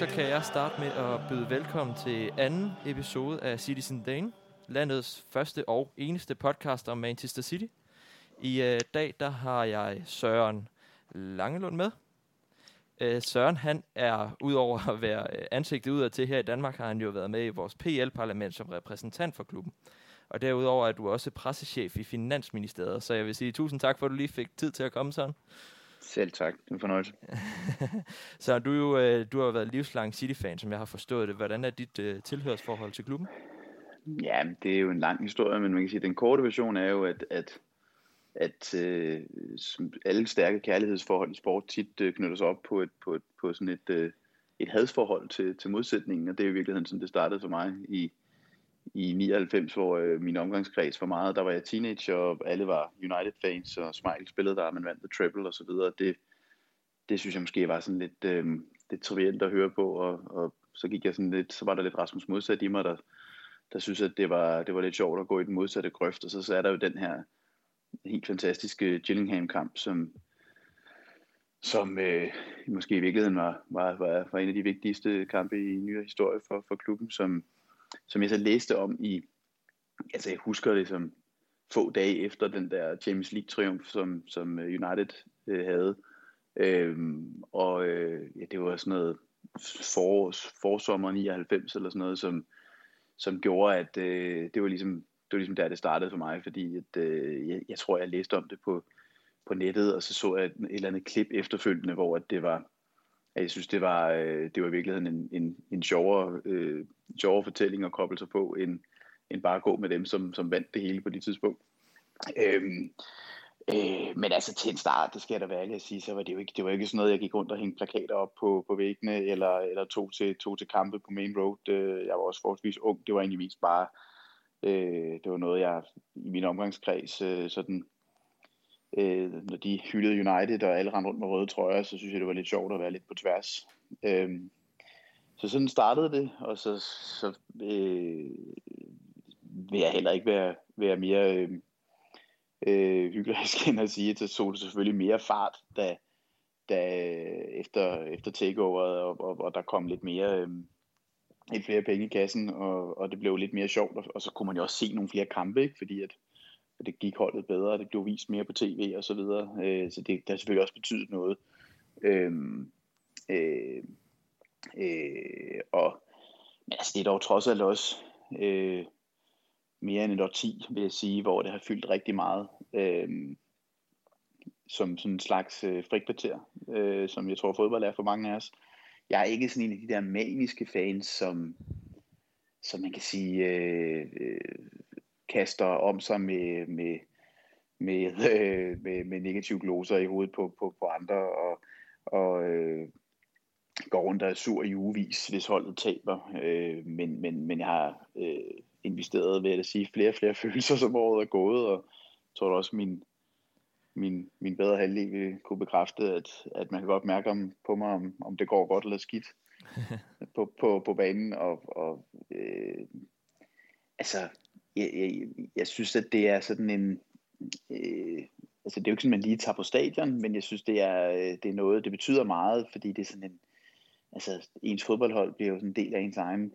så kan jeg starte med at byde velkommen til anden episode af Citizen Dane, landets første og eneste podcast om Manchester City. I øh, dag der har jeg Søren Langelund med. Øh, Søren han er, udover at være øh, ansigtet udad til her i Danmark, har han jo været med i vores PL-parlament som repræsentant for klubben. Og derudover er du også pressechef i Finansministeriet, så jeg vil sige tusind tak for, at du lige fik tid til at komme, Søren. Selv tak. Det er en fornøjelse. så du, jo, øh, du har været livslang City-fan, som jeg har forstået det. Hvordan er dit uh, tilhørsforhold til klubben? Ja, det er jo en lang historie, men man kan sige, at den korte version er jo, at, at, at uh, alle stærke kærlighedsforhold i sport tit uh, knytter sig op på, et, på, et, på sådan et, uh, et hadsforhold til, til modsætningen, og det er i virkeligheden sådan, det startede for mig i, i 99, hvor øh, min omgangskreds var meget, der var jeg teenager, og alle var United-fans, og Smile spillede der, man vandt The Treble og så videre. Det, det synes jeg måske var sådan lidt, øh, lidt trivielt at høre på, og, og så gik jeg sådan lidt, så var der lidt Rasmus modsat i mig, der, der synes, at det var, det var lidt sjovt at gå i den modsatte grøft, og så, så er der jo den her helt fantastiske Gillingham-kamp, som, som øh, måske i virkeligheden var, var, var, var en af de vigtigste kampe i nyere historie for, for klubben, som, som jeg så læste om i, altså jeg husker det som få dage efter den der Champions League triumf, som, som øh, United øh, havde. Øhm, og øh, ja, det var sådan noget for, forsommer 99 eller sådan noget, som, som gjorde, at øh, det var ligesom det var ligesom der, det startede for mig, fordi at, øh, jeg, jeg tror, jeg læste om det på, på nettet, og så så jeg et, et eller andet klip efterfølgende, hvor at det var, at jeg synes, det var, øh, det var i virkeligheden en, en, en sjovere, øh, sjovere fortælling at koble sig på, end, end bare at gå med dem, som, som vandt det hele på det tidspunkt. Øhm, øh, men altså til en start, det skal jeg da være ærlig at sige, så var det jo ikke, det var ikke sådan noget, jeg gik rundt og hængte plakater op på, på væggene, eller, eller tog, til, tog til kampe på Main Road. Øh, jeg var også forholdsvis ung, det var egentlig mest bare, øh, det var noget, jeg i min omgangskreds øh, sådan øh, når de hyldede United, og alle rendte rundt med røde trøjer, så synes jeg, det var lidt sjovt at være lidt på tværs. Øh, så sådan startede det, og så, så øh, vil jeg heller ikke være, være mere øhm, øh, øh, hyggelig end at sige, at så så det selvfølgelig mere fart, da, da efter, efter takeoveret, og, og, og der kom lidt mere... Øh, lidt flere penge i kassen, og, og det blev lidt mere sjovt, og, og så kunne man jo også se nogle flere kampe, ikke? fordi at, at det gik holdet bedre, og det blev vist mere på tv og så videre. Øh, så det, det har selvfølgelig også betydet noget. Øh, øh, øh, og men altså, det er dog trods alt også øh, mere end et årti, vil jeg sige, hvor det har fyldt rigtig meget. Øh, som sådan en slags øh, frikvarter, øh, som jeg tror fodbold er for mange af os. Jeg er ikke sådan en af de der maniske fans, som, som man kan sige, øh, øh, kaster om sig med, med, med, øh, med, med negative gloser i hovedet på, på, på andre, og, og øh, går rundt og er sur i ugevis, hvis holdet taber. Øh, men, men, men jeg har øh, investeret, ved at sige, flere og flere følelser, som året er gået, og jeg tror også, min, min, min bedre halvdel vil kunne bekræfte, at, at man kan godt mærke om, på mig, om, om det går godt eller skidt på, på, på banen. Og, og øh, altså, jeg, jeg, jeg synes, at det er sådan en... Øh, altså, det er jo ikke sådan, man lige tager på stadion, men jeg synes, det er, øh, det er noget, det betyder meget, fordi det er sådan en... Altså, ens fodboldhold bliver jo sådan en del af ens egen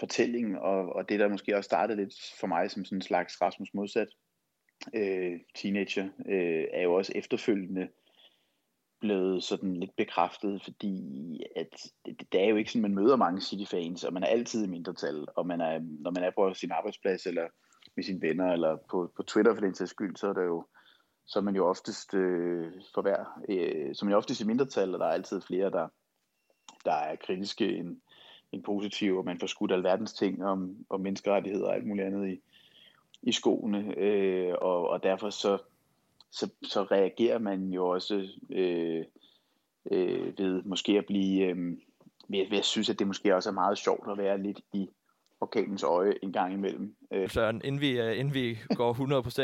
fortælling, og, og det der måske også startede lidt for mig som sådan en slags Rasmus modsat øh, teenager, øh, er jo også efterfølgende blevet sådan lidt bekræftet, fordi at det, det er jo ikke sådan, man møder mange City-fans, og man er altid i mindretal, og man er, når man er på sin arbejdsplads, eller med sine venner, eller på, på Twitter for den sags skyld, så er det jo så er man jo oftest øh, for hver, øh, som jo oftest i mindretal, og der er altid flere, der, der er kritiske end, end positive, og man får skudt alverdens ting om, om menneskerettigheder og alt muligt andet i, i skoene, øh, og, og derfor så, så, så reagerer man jo også øh, øh, ved måske at blive, øh, ved, ved at synes, at det måske også er meget sjovt at være lidt i orkanens øje en gang imellem. Øh. Søren, inden vi, uh, inden vi går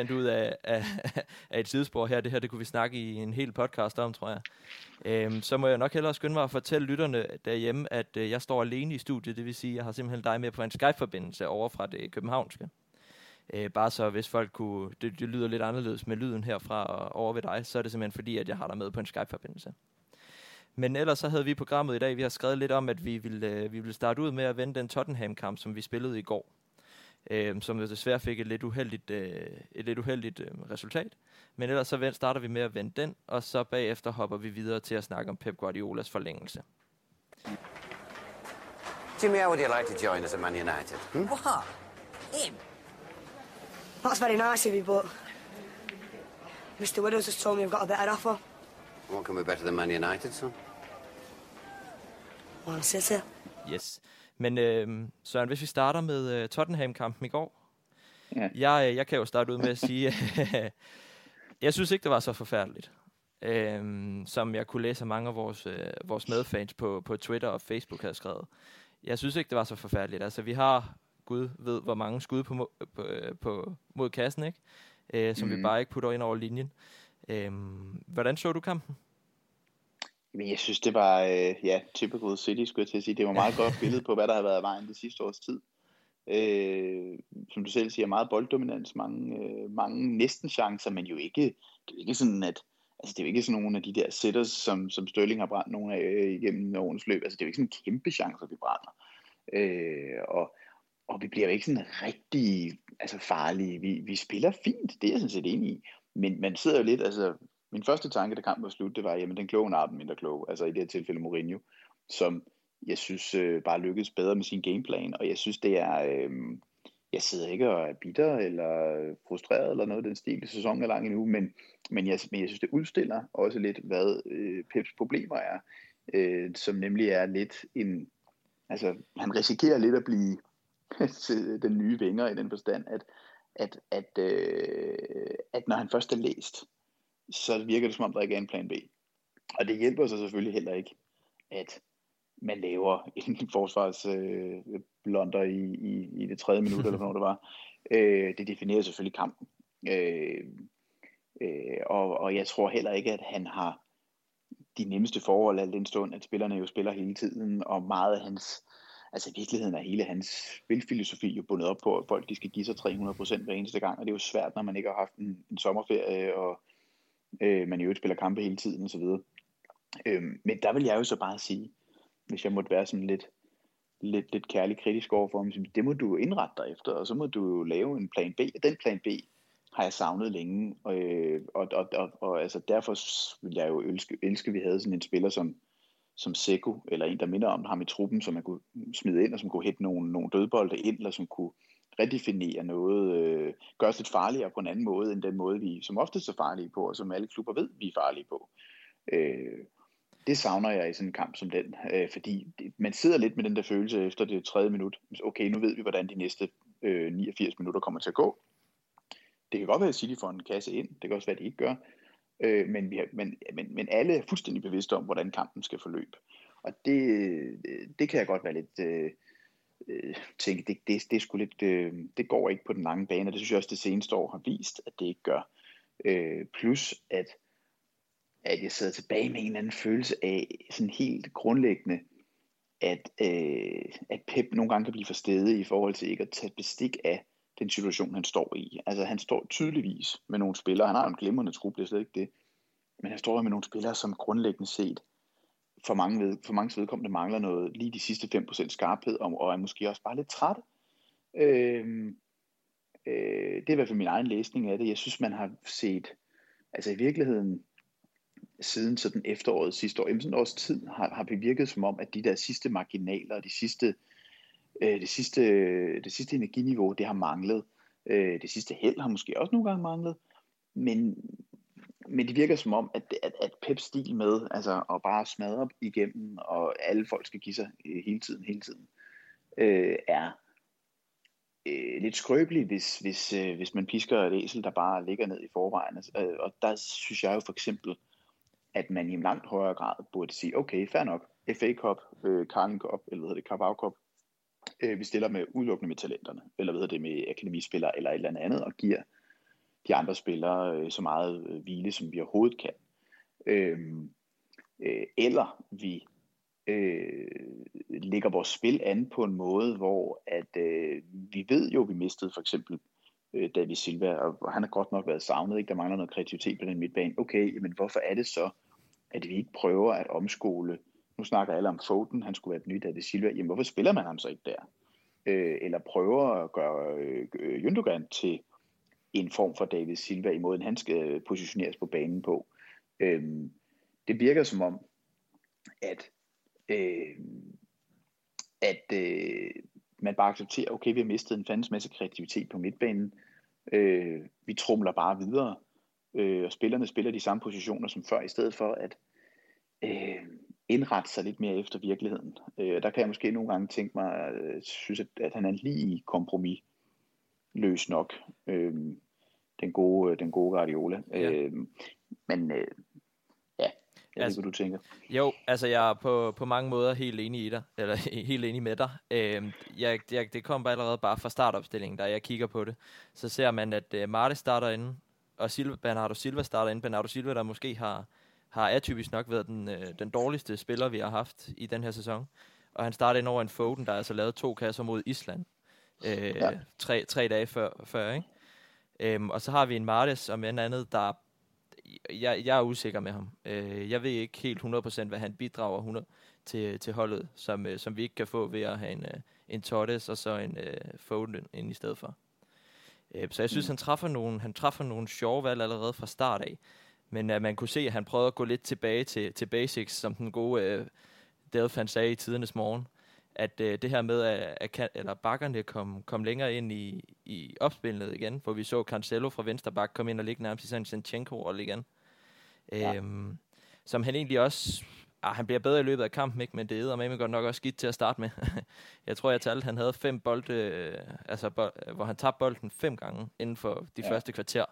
100% ud af, af, af et sidespor her, det her det kunne vi snakke i en hel podcast om, tror jeg. Øhm, så må jeg nok hellere skynde mig at fortælle lytterne derhjemme, at øh, jeg står alene i studiet, det vil sige, at jeg har simpelthen dig med på en Skype-forbindelse over fra det københavnske. Øh, bare så hvis folk kunne, det, det lyder lidt anderledes med lyden herfra og over ved dig, så er det simpelthen fordi, at jeg har dig med på en Skype-forbindelse. Men ellers så havde vi programmet i dag, vi har skrevet lidt om, at vi ville, øh, vi ville starte ud med at vende den Tottenham-kamp, som vi spillede i går. Øh, som desværre fik et lidt uheldigt, øh, et lidt uheldigt øh, resultat. Men ellers så starter vi med at vende den, og så bagefter hopper vi videre til at snakke om Pep Guardiolas forlængelse. Jimmy, how would you like to join us at Man United? Hmm? What? Him? That's very nice of you, but Mr. Widows has told me I've got a better offer. What can be better than Man United, son? Man City. Yes. Men øh, Søren, hvis vi starter med øh, Tottenham-kampen i går. Ja. Jeg, øh, jeg kan jo starte ud med at sige, jeg synes ikke, det var så forfærdeligt. Øh, som jeg kunne læse, at mange af vores, øh, vores medfans på, på Twitter og Facebook havde skrevet. Jeg synes ikke, det var så forfærdeligt. Altså, vi har, Gud ved, hvor mange skud på, på, øh, på, mod kassen, ikke? Øh, som mm. vi bare ikke putter ind over linjen. Øh, hvordan så du kampen? Men jeg synes, det var, øh, ja, typical City, skulle jeg til at sige. Det var et meget godt billede på, hvad der har været af vejen det sidste års tid. Øh, som du selv siger, meget bolddominans, mange, øh, mange næsten chancer, men jo ikke, det er jo ikke sådan, at altså, det er jo ikke sådan nogle af de der setters, som, som Sterling har brændt nogle af øh, igennem årens løb. Altså, det er jo ikke sådan kæmpe chancer, vi brænder. Øh, og, og vi bliver jo ikke sådan rigtig altså, farlige. Vi, vi spiller fint, det er jeg sådan set enig i. Men man sidder jo lidt, altså, min første tanke, da kampen var slut, det var, jamen den kloge er den mindre kloge. Altså i det her tilfælde Mourinho, som jeg synes øh, bare lykkedes bedre med sin gameplan. Og jeg synes, det er, øh, jeg sidder ikke og er bitter eller frustreret eller noget den stil. Sæsonen er lang endnu, men, men, jeg, men jeg synes, det udstiller også lidt, hvad øh, Peps problemer er. Øh, som nemlig er lidt en, altså han risikerer lidt at blive den nye vinger i den forstand, at, at, at, øh, at når han først er læst, så virker det som om, der ikke er en plan B. Og det hjælper så selvfølgelig heller ikke, at man laver en forsvarsblunder øh, i, i, i det tredje minut, eller hvornår det var. Øh, det definerer selvfølgelig kampen. Øh, øh, og, og jeg tror heller ikke, at han har de nemmeste forhold al den stund, at spillerne jo spiller hele tiden, og meget af hans, altså i virkeligheden er hele hans spilfilosofi jo bundet op på, at folk de skal give sig 300% hver eneste gang, og det er jo svært, når man ikke har haft en, en sommerferie, og øh, man i øvrigt spiller kampe hele tiden osv. Øh, men der vil jeg jo så bare sige, hvis jeg måtte være sådan lidt, lidt, lidt kærlig kritisk over for ham, så det må du indrette dig efter, og så må du jo lave en plan B. og Den plan B har jeg savnet længe, og, øh, og, og, og, og altså derfor ville jeg jo elske, elske, at vi havde sådan en spiller som, som Seko, eller en, der minder om ham i truppen, som man kunne smide ind, og som kunne hætte nogle, nogle dødbolde ind, eller som kunne redefinere noget, øh, gøre os lidt farligere på en anden måde, end den måde, vi som oftest er farlige på, og som alle klubber ved, vi er farlige på. Øh, det savner jeg i sådan en kamp som den, øh, fordi det, man sidder lidt med den der følelse efter det tredje minut. Okay, nu ved vi, hvordan de næste øh, 89 minutter kommer til at gå. Det kan godt være, at City får en kasse ind. Det kan også være, at de ikke gør. Øh, men, vi har, men, men, men alle er fuldstændig bevidste om, hvordan kampen skal forløbe. Og det, øh, det kan jeg godt være lidt... Øh, øh tænke, det, det, det, skulle lidt, øh, det går ikke på den lange bane, og det synes jeg også, det seneste år har vist, at det ikke gør. Øh, plus, at, at jeg sidder tilbage med en eller anden følelse af, sådan helt grundlæggende, at, øh, at Pep nogle gange kan blive for stede i forhold til ikke at tage bestik af den situation, han står i. Altså, han står tydeligvis med nogle spillere, han har en glimrende trup, det er slet ikke det, men han står med nogle spillere, som grundlæggende set for mange, ved, for mange vedkommende mangler noget, lige de sidste 5% skarphed, og, og er måske også bare lidt trætte. Øh, øh, det er i hvert fald min egen læsning af det. Jeg synes, man har set, altså i virkeligheden, siden sådan efteråret sidste år, jamen sådan års tid, har, har bevirket som om, at de der sidste marginaler, de sidste, øh, Øh, det, sidste, det sidste energiniveau, det har manglet. Øh, det sidste held har måske også nogle gange manglet. Men, men det virker som om, at, at, at Peps stil med, altså at bare smadre igennem, og alle folk skal give sig øh, hele tiden, hele tiden, øh, er øh, lidt skrøbelig, hvis, hvis, øh, hvis man pisker et æsel, der bare ligger ned i forvejen. Altså, øh, og der synes jeg jo for eksempel, at man i en langt højere grad burde sige, okay, fair nok, FA Cup, øh, Carling Cup, eller hvad hedder det, Carabao Cup, øh, vi stiller med udelukkende med talenterne, eller hvad hedder det, med akademispillere, eller et eller andet, og giver de andre spillere øh, så meget øh, hvile, som vi overhovedet kan. Øh, øh, eller vi øh, lægger vores spil an på en måde, hvor at øh, vi ved jo, vi mistede for eksempel øh, David Silva, og han har godt nok været savnet, ikke? der mangler noget kreativitet på den midtbane. Okay, men hvorfor er det så, at vi ikke prøver at omskole. Nu snakker alle om Foden, han skulle være den nye David Silva. Jamen, hvorfor spiller man ham så ikke der? Øh, eller prøver at gøre øh, Gündogan til en form for David Silva i måden, han skal øh, positioneres på banen på. Øh, det virker som om, at, øh, at øh, man bare accepterer, okay, vi har mistet en fandens masse kreativitet på midtbanen. Øh, vi trumler bare videre, øh, og spillerne spiller de samme positioner som før, i stedet for at øh, indrette sig lidt mere efter virkeligheden. Øh, der kan jeg måske nogle gange tænke mig, øh, synes, at, at han er lige kompromis løs nok. Øh, den gode, den gode Guardiola. Ja. Øh, men øh, jeg altså, ved, hvad du tænker. Jo, altså jeg er på, på mange måder helt enig i dig, eller helt enig med dig. Øh, jeg, jeg, det kom bare allerede bare fra startopstillingen, da jeg kigger på det. Så ser man, at uh, Marte starter inde, og Silva, Bernardo Silva starter inde. Bernardo Silva, der måske har, har atypisk nok været den, øh, den dårligste spiller, vi har haft i den her sæson. Og han starter ind over en Foden, der altså lavet to kasser mod Island. Øh, ja. tre, tre dage før, før ikke? Øhm, og så har vi en Martes, som en andet, der jeg, jeg er usikker med ham. Øh, jeg ved ikke helt 100% hvad han bidrager 100 til, til holdet, som, øh, som vi ikke kan få ved at have en, øh, en Torres og så en øh, Foden ind i stedet for. Øh, så jeg synes, mm. han træffer nogle, han træffer nogle sjove valg allerede fra start af. Men uh, man kunne se, at han prøvede at gå lidt tilbage til, til basics, som den gode øh, Delfan sagde i tidernes morgen at øh, det her med, at, at eller bakkerne kom, kom længere ind i, i opspillet igen, hvor vi så Cancelo fra venstre bak komme ind og ligge nærmest i sådan en Sinchenko-rolle igen. Ja. Øhm, som han egentlig også... Ah, han bliver bedre i løbet af kampen, ikke? men det er med godt nok også skidt til at starte med. jeg tror, jeg talte, han havde fem bolde, øh, altså, bo- hvor han tabte bolden fem gange inden for de ja. første kvarter.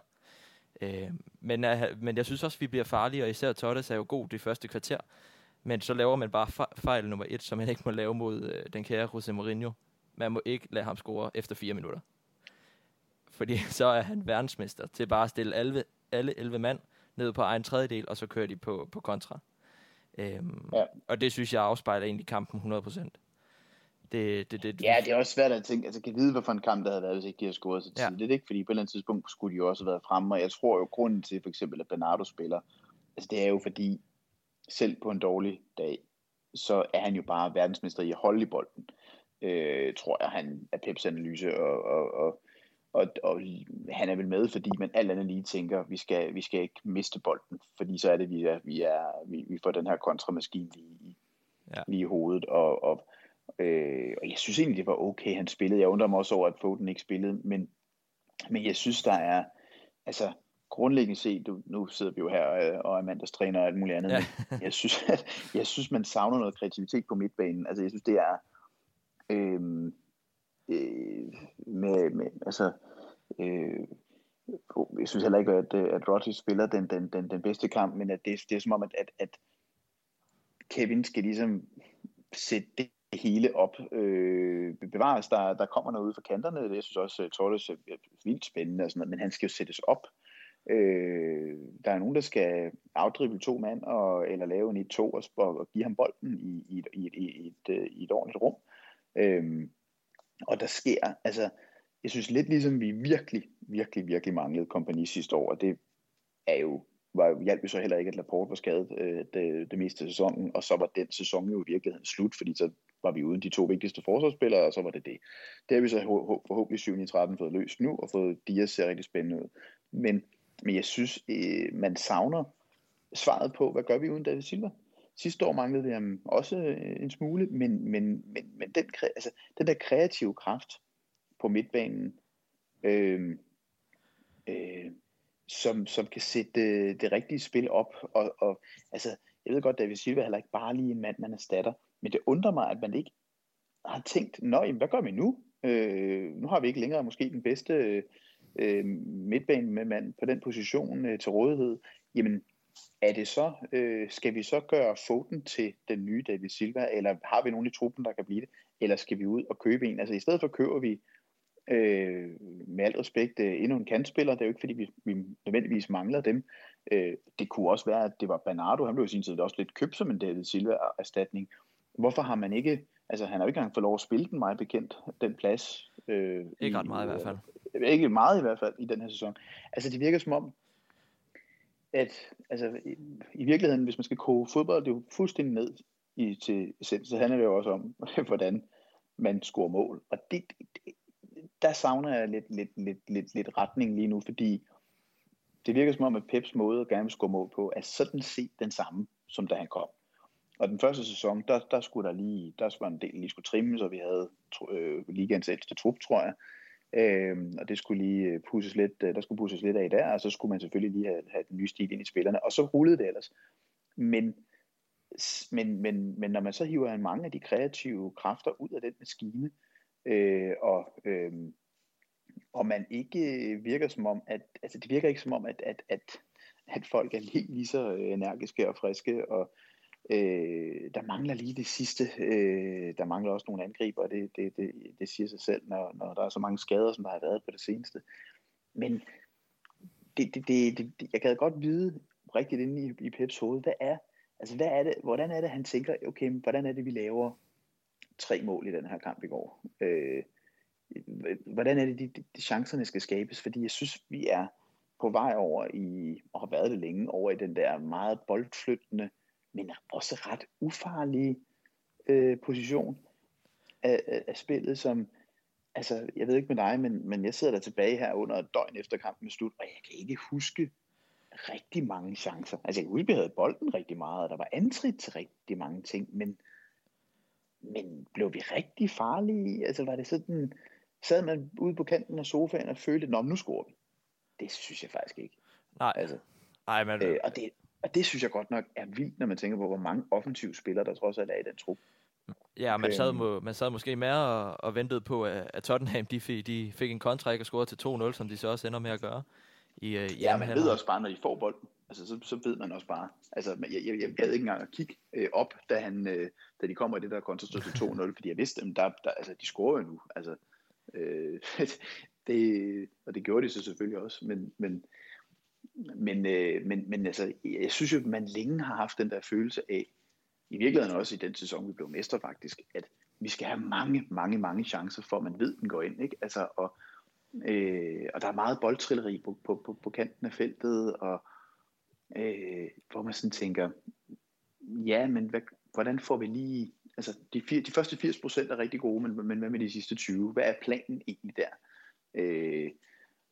Øh, men, men jeg synes også, vi bliver farlige, og især Torres er jo god de første kvarter. Men så laver man bare fejl nummer et, som man ikke må lave mod øh, den kære Jose Mourinho. Man må ikke lade ham score efter fire minutter. Fordi så er han verdensmester til bare at stille alle, alle 11 mand ned på egen tredjedel, og så kører de på, på kontra. Øhm, ja. Og det synes jeg afspejler egentlig kampen 100%. Det, det, det, ja, det er også svært at tænke, altså kan vide, hvorfor en kamp der havde været, hvis ikke de havde scoret så tidligt. Ja. Det er ikke, fordi på et eller andet tidspunkt skulle de jo også have været fremme, og jeg tror jo, grunden til for eksempel, at Bernardo spiller, altså det er jo fordi, selv på en dårlig dag, så er han jo bare verdensmester i at holde i bolden. Øh, tror jeg, han er Peps analyse, og, og, og, og, og han er vel med, fordi man alt andet lige tænker, vi skal, vi skal ikke miste bolden, fordi så er det, vi, er, vi, er, vi, vi får den her kontramaskine lige, ja. lige i hovedet, og, og, øh, og jeg synes egentlig, det var okay, han spillede. Jeg undrer mig også over, at Foden ikke spillede, men, men jeg synes, der er, altså, grundlæggende set, du, nu sidder vi jo her øh, og er mandagstræner og alt muligt andet, ja. men jeg synes, at, jeg synes, man savner noget kreativitet på midtbanen. Altså, jeg synes, det er øh, øh, med, med, altså, øh, jeg synes heller ikke, at, at Rodgers spiller den, den, den, den bedste kamp, men at det, det er som om, at, at, at Kevin skal ligesom sætte det hele op. Øh, bevares, der, der kommer noget ud fra kanterne. Jeg synes også, at Torres øh, er vildt spændende og sådan noget, men han skal jo sættes op. Øh, der er nogen, der skal afdrible to mand, og, eller lave en 1-2 og, og give ham bolden i, i, i, i, i, et, i et øh, ordentligt rum. Øh, og der sker, altså, jeg synes lidt ligesom vi virkelig, virkelig, virkelig manglede kompagni sidste år, og det er jo, var, hjalp jo så heller ikke, at Laporte var skadet øh, det, det meste af sæsonen, og så var den sæson jo i virkeligheden slut, fordi så var vi uden de to vigtigste forsvarsspillere, og så var det det. Det har vi så forhåbentlig 7 i 13 fået løst nu, og fået Dias ser rigtig spændende ud. Men men jeg synes, øh, man savner svaret på, hvad gør vi uden David Silva? Sidste år manglede vi ham også øh, en smule, men, men, men, men den, altså, den der kreative kraft på midtbanen, øh, øh, som, som kan sætte det, det rigtige spil op. Og, og altså, jeg ved godt, David Silva er heller ikke bare lige en mand, man erstatter, men det undrer mig, at man ikke har tænkt, nå, jamen, hvad gør vi nu? Øh, nu har vi ikke længere måske den bedste øh, midtbane med mand på den position øh, til rådighed, jamen er det så, øh, skal vi så gøre Foden til den nye David Silva, eller har vi nogen i truppen, der kan blive det, eller skal vi ud og købe en? Altså i stedet for køber vi øh, med alt respekt øh, endnu en kantspiller, det er jo ikke fordi vi, vi nødvendigvis mangler dem. Øh, det kunne også være, at det var Bernardo, han blev i sin tid også lidt købt som en David Silva-erstatning. Hvorfor har man ikke, altså han har jo ikke engang fået lov at spille den meget bekendt, den plads. Øh, ikke ret meget i, i hvert fald ikke meget i hvert fald i den her sæson. Altså det virker som om, at altså, i, i virkeligheden, hvis man skal koge fodbold, det er jo fuldstændig ned i, til essens, så handler det jo også om, hvordan man scorer mål. Og det, det, der savner jeg lidt, lidt, lidt, lidt, lidt retning lige nu, fordi det virker som om, at Peps måde at gerne vil score mål på, er sådan set den samme, som da han kom. Og den første sæson, der, der skulle der lige, der var en del lige skulle trimmes, og vi havde øh, ligands ældste trup, tror jeg. Øhm, og det skulle lige øh, pusses lidt, øh, der skulle pusses lidt af der, og så skulle man selvfølgelig lige have, have den nye stil ind i spillerne, og så rullede det ellers. Men, men, men, men når man så hiver mange af de kreative kræfter ud af den maskine, øh, og, øh, og man ikke øh, virker som om, at, altså det virker ikke som om, at, at, at, at folk er lige, lige så energiske og friske, og Øh, der mangler lige det sidste. Øh, der mangler også nogle angriber, og det, det, det, det siger sig selv, når, når der er så mange skader, som der har været på det seneste. Men det, det, det, det, jeg gad godt vide rigtigt inde i, i Peps hoved, hvad er, altså hvad er det, hvordan er det, han tænker, okay, hvordan er det, vi laver tre mål i den her kamp i går? Øh, hvordan er det, de, de chancerne skal skabes? Fordi jeg synes, vi er på vej over i, og har været det længe, over i den der meget boldflyttende, men også ret ufarlige øh, position af, af, spillet, som, altså, jeg ved ikke med dig, men, men jeg sidder der tilbage her under et døgn efter kampen er slut, og jeg kan ikke huske rigtig mange chancer. Altså, jeg kan huske, vi havde bolden rigtig meget, og der var antrit til rigtig mange ting, men, men blev vi rigtig farlige? Altså, var det sådan, sad man ude på kanten af sofaen og følte, at nu scorer vi? Det synes jeg faktisk ikke. Nej, altså, Nej men... Øh, og det, og det synes jeg godt nok er vildt, når man tænker på, hvor mange offensive spillere, der trods alt er i den trup. Ja, man sad, øhm. må, man sad måske mere og, og ventede på, at, Tottenham de fik, de fik en kontra og scorede til 2-0, som de så også ender med at gøre. I, uh, i ja, man ved også bare, når de får bolden, altså, så, så ved man også bare. Altså, jeg, jeg, jeg gad ikke engang at kigge øh, op, da, han, øh, da de kommer i det der kontrastød til 2-0, fordi jeg vidste, at der, der, altså, de scorer jo nu. Altså, øh, det, og det gjorde de så selvfølgelig også, men, men men, øh, men, men altså, jeg synes jo, at man længe har haft den der følelse af, i virkeligheden også i den sæson, vi blev mester faktisk, at vi skal have mange, mange, mange chancer, for at man ved, at den går ind. Ikke? Altså, og, øh, og der er meget boldtrilleri på, på, på, på kanten af feltet, og øh, hvor man sådan tænker, ja, men hvad, hvordan får vi lige, altså de, fire, de første 80 procent er rigtig gode, men, men hvad med de sidste 20? Hvad er planen egentlig der? Øh,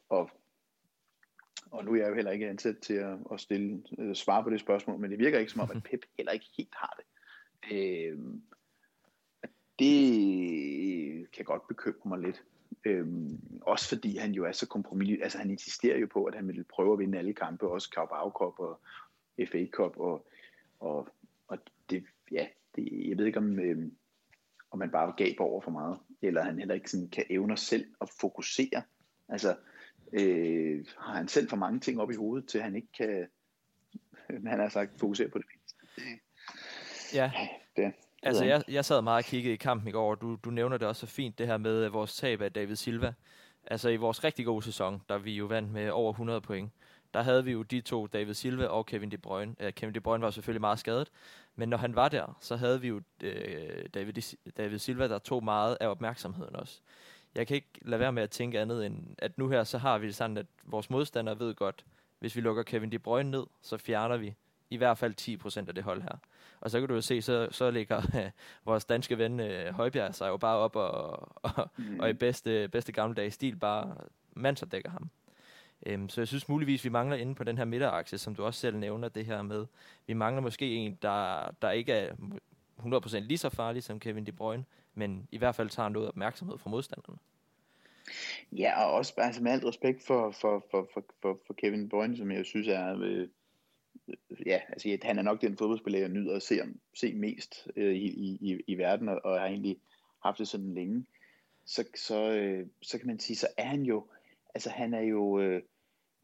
og og nu er jeg jo heller ikke ansat til at, at stille, uh, svare på det spørgsmål, men det virker ikke som om, at Pep heller ikke helt har det. Øh, det kan godt bekymre mig lidt. Øhm, også fordi han jo er så kompromis, altså han insisterer jo på, at han vil prøve at vinde alle kampe, også Carabao Cup og FA Cup, og, og, og det, ja, det, jeg ved ikke om, øhm, om man bare gaber over for meget, eller han heller ikke sådan kan evne selv at fokusere. Altså, øh, har han selv for mange ting op i hovedet, til han ikke kan, han har sagt, fokusere på det. Ja, det, altså jeg, jeg sad meget og kiggede i kampen i går, og du, du nævner det også så fint, det her med vores tab af David Silva. Altså i vores rigtig gode sæson, der vi jo vandt med over 100 point, der havde vi jo de to, David Silva og Kevin De Bruyne. Uh, Kevin De Bruyne var selvfølgelig meget skadet, men når han var der, så havde vi jo uh, David, David Silva, der tog meget af opmærksomheden også jeg kan ikke lade være med at tænke andet end, at nu her, så har vi det sådan, at vores modstandere ved godt, hvis vi lukker Kevin De Bruyne ned, så fjerner vi i hvert fald 10% af det hold her. Og så kan du jo se, så, så ligger uh, vores danske ven uh, Højbjerg sig jo bare op og, og, mm. og i bedste, bedste gammeldags stil bare mandsopdækker ham. Um, så jeg synes muligvis, vi mangler inde på den her midterakse, som du også selv nævner det her med. Vi mangler måske en, der, der ikke er 100% lige så farlig som Kevin De Bruyne, men i hvert fald tager noget opmærksomhed fra modstanderne. Ja, og også altså med alt respekt for, for, for, for, for, for Kevin De som jeg synes er... Øh, øh ja, altså han er nok den fodboldspiller, jeg nyder at se, se mest øh, i, i, i verden, og, og har egentlig haft det sådan længe. Så, så, øh, så kan man sige, så er han jo, altså han er jo, øh,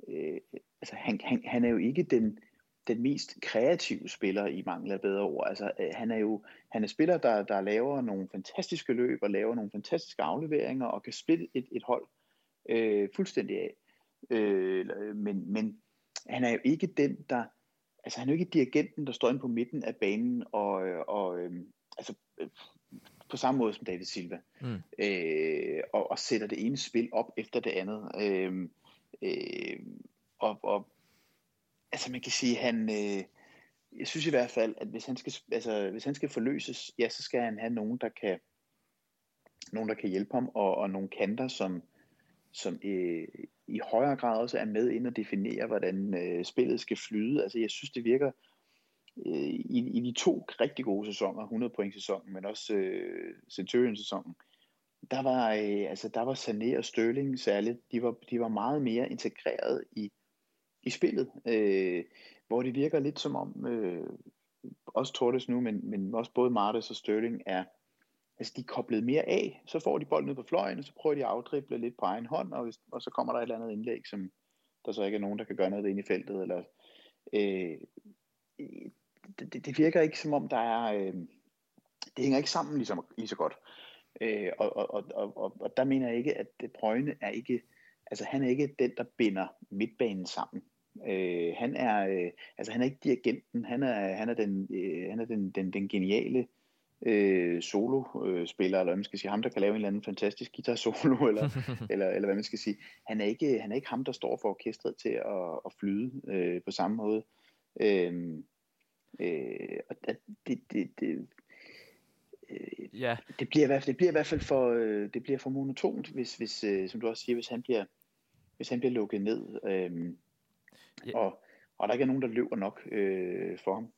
øh, altså han, han, han er jo ikke den, den mest kreative spiller i mangel af bedre ord. Altså, øh, han er jo han er spiller, der, der laver nogle fantastiske løb og laver nogle fantastiske afleveringer og kan spille et, et hold øh, fuldstændig af. Øh, men, men han er jo ikke den, der altså han er jo ikke dirigenten, der står inde på midten af banen og, og øh, altså øh, på samme måde som David Silva mm. øh, og, og sætter det ene spil op efter det andet. Øh, øh, og, og altså man kan sige, han, øh, jeg synes i hvert fald, at hvis han skal, altså, hvis han skal forløses, ja, så skal han have nogen, der kan, nogen, der kan hjælpe ham, og, og nogle kanter, som, som øh, i højere grad også er med ind og definere, hvordan øh, spillet skal flyde. Altså jeg synes, det virker øh, i, i de to rigtig gode sæsoner, 100 point sæsonen, men også øh, Centurion sæsonen, der var, øh, altså, der var Sané og Sterling særligt, de var, de var meget mere integreret i, i spillet, øh, hvor det virker lidt som om, øh, også Tortes nu, men, men også både Martes og Sterling er, altså de er koblet mere af, så får de bolden ned på fløjen, og så prøver de at afdrible lidt på egen hånd, og, hvis, og så kommer der et eller andet indlæg, som der så ikke er nogen, der kan gøre noget ind i feltet, eller øh, det, det virker ikke som om der er, øh, det hænger ikke sammen lige så, lige så godt. Øh, og, og, og, og, og der mener jeg ikke, at Brøgne er ikke, altså han er ikke den, der binder midtbanen sammen. Øh, han er, øh, altså han er ikke dirigenten, han er, han er den, øh, han er den, den, den geniale øh, solo-spiller, eller hvad man skal sige, ham der kan lave en eller anden fantastisk guitar solo, eller, eller, eller hvad man skal sige. Han er ikke, han er ikke ham, der står for orkestret til at, at flyde øh, på samme måde. Øh, øh, og det, det, det, øh, ja. det, bliver i hvert fald, det bliver i hvert fald for, øh, det bliver for monotont, hvis, hvis øh, som du også siger, hvis han bliver, hvis han bliver lukket ned, øh, ja. og, og der ikke er nogen, der løber nok øh, for ham.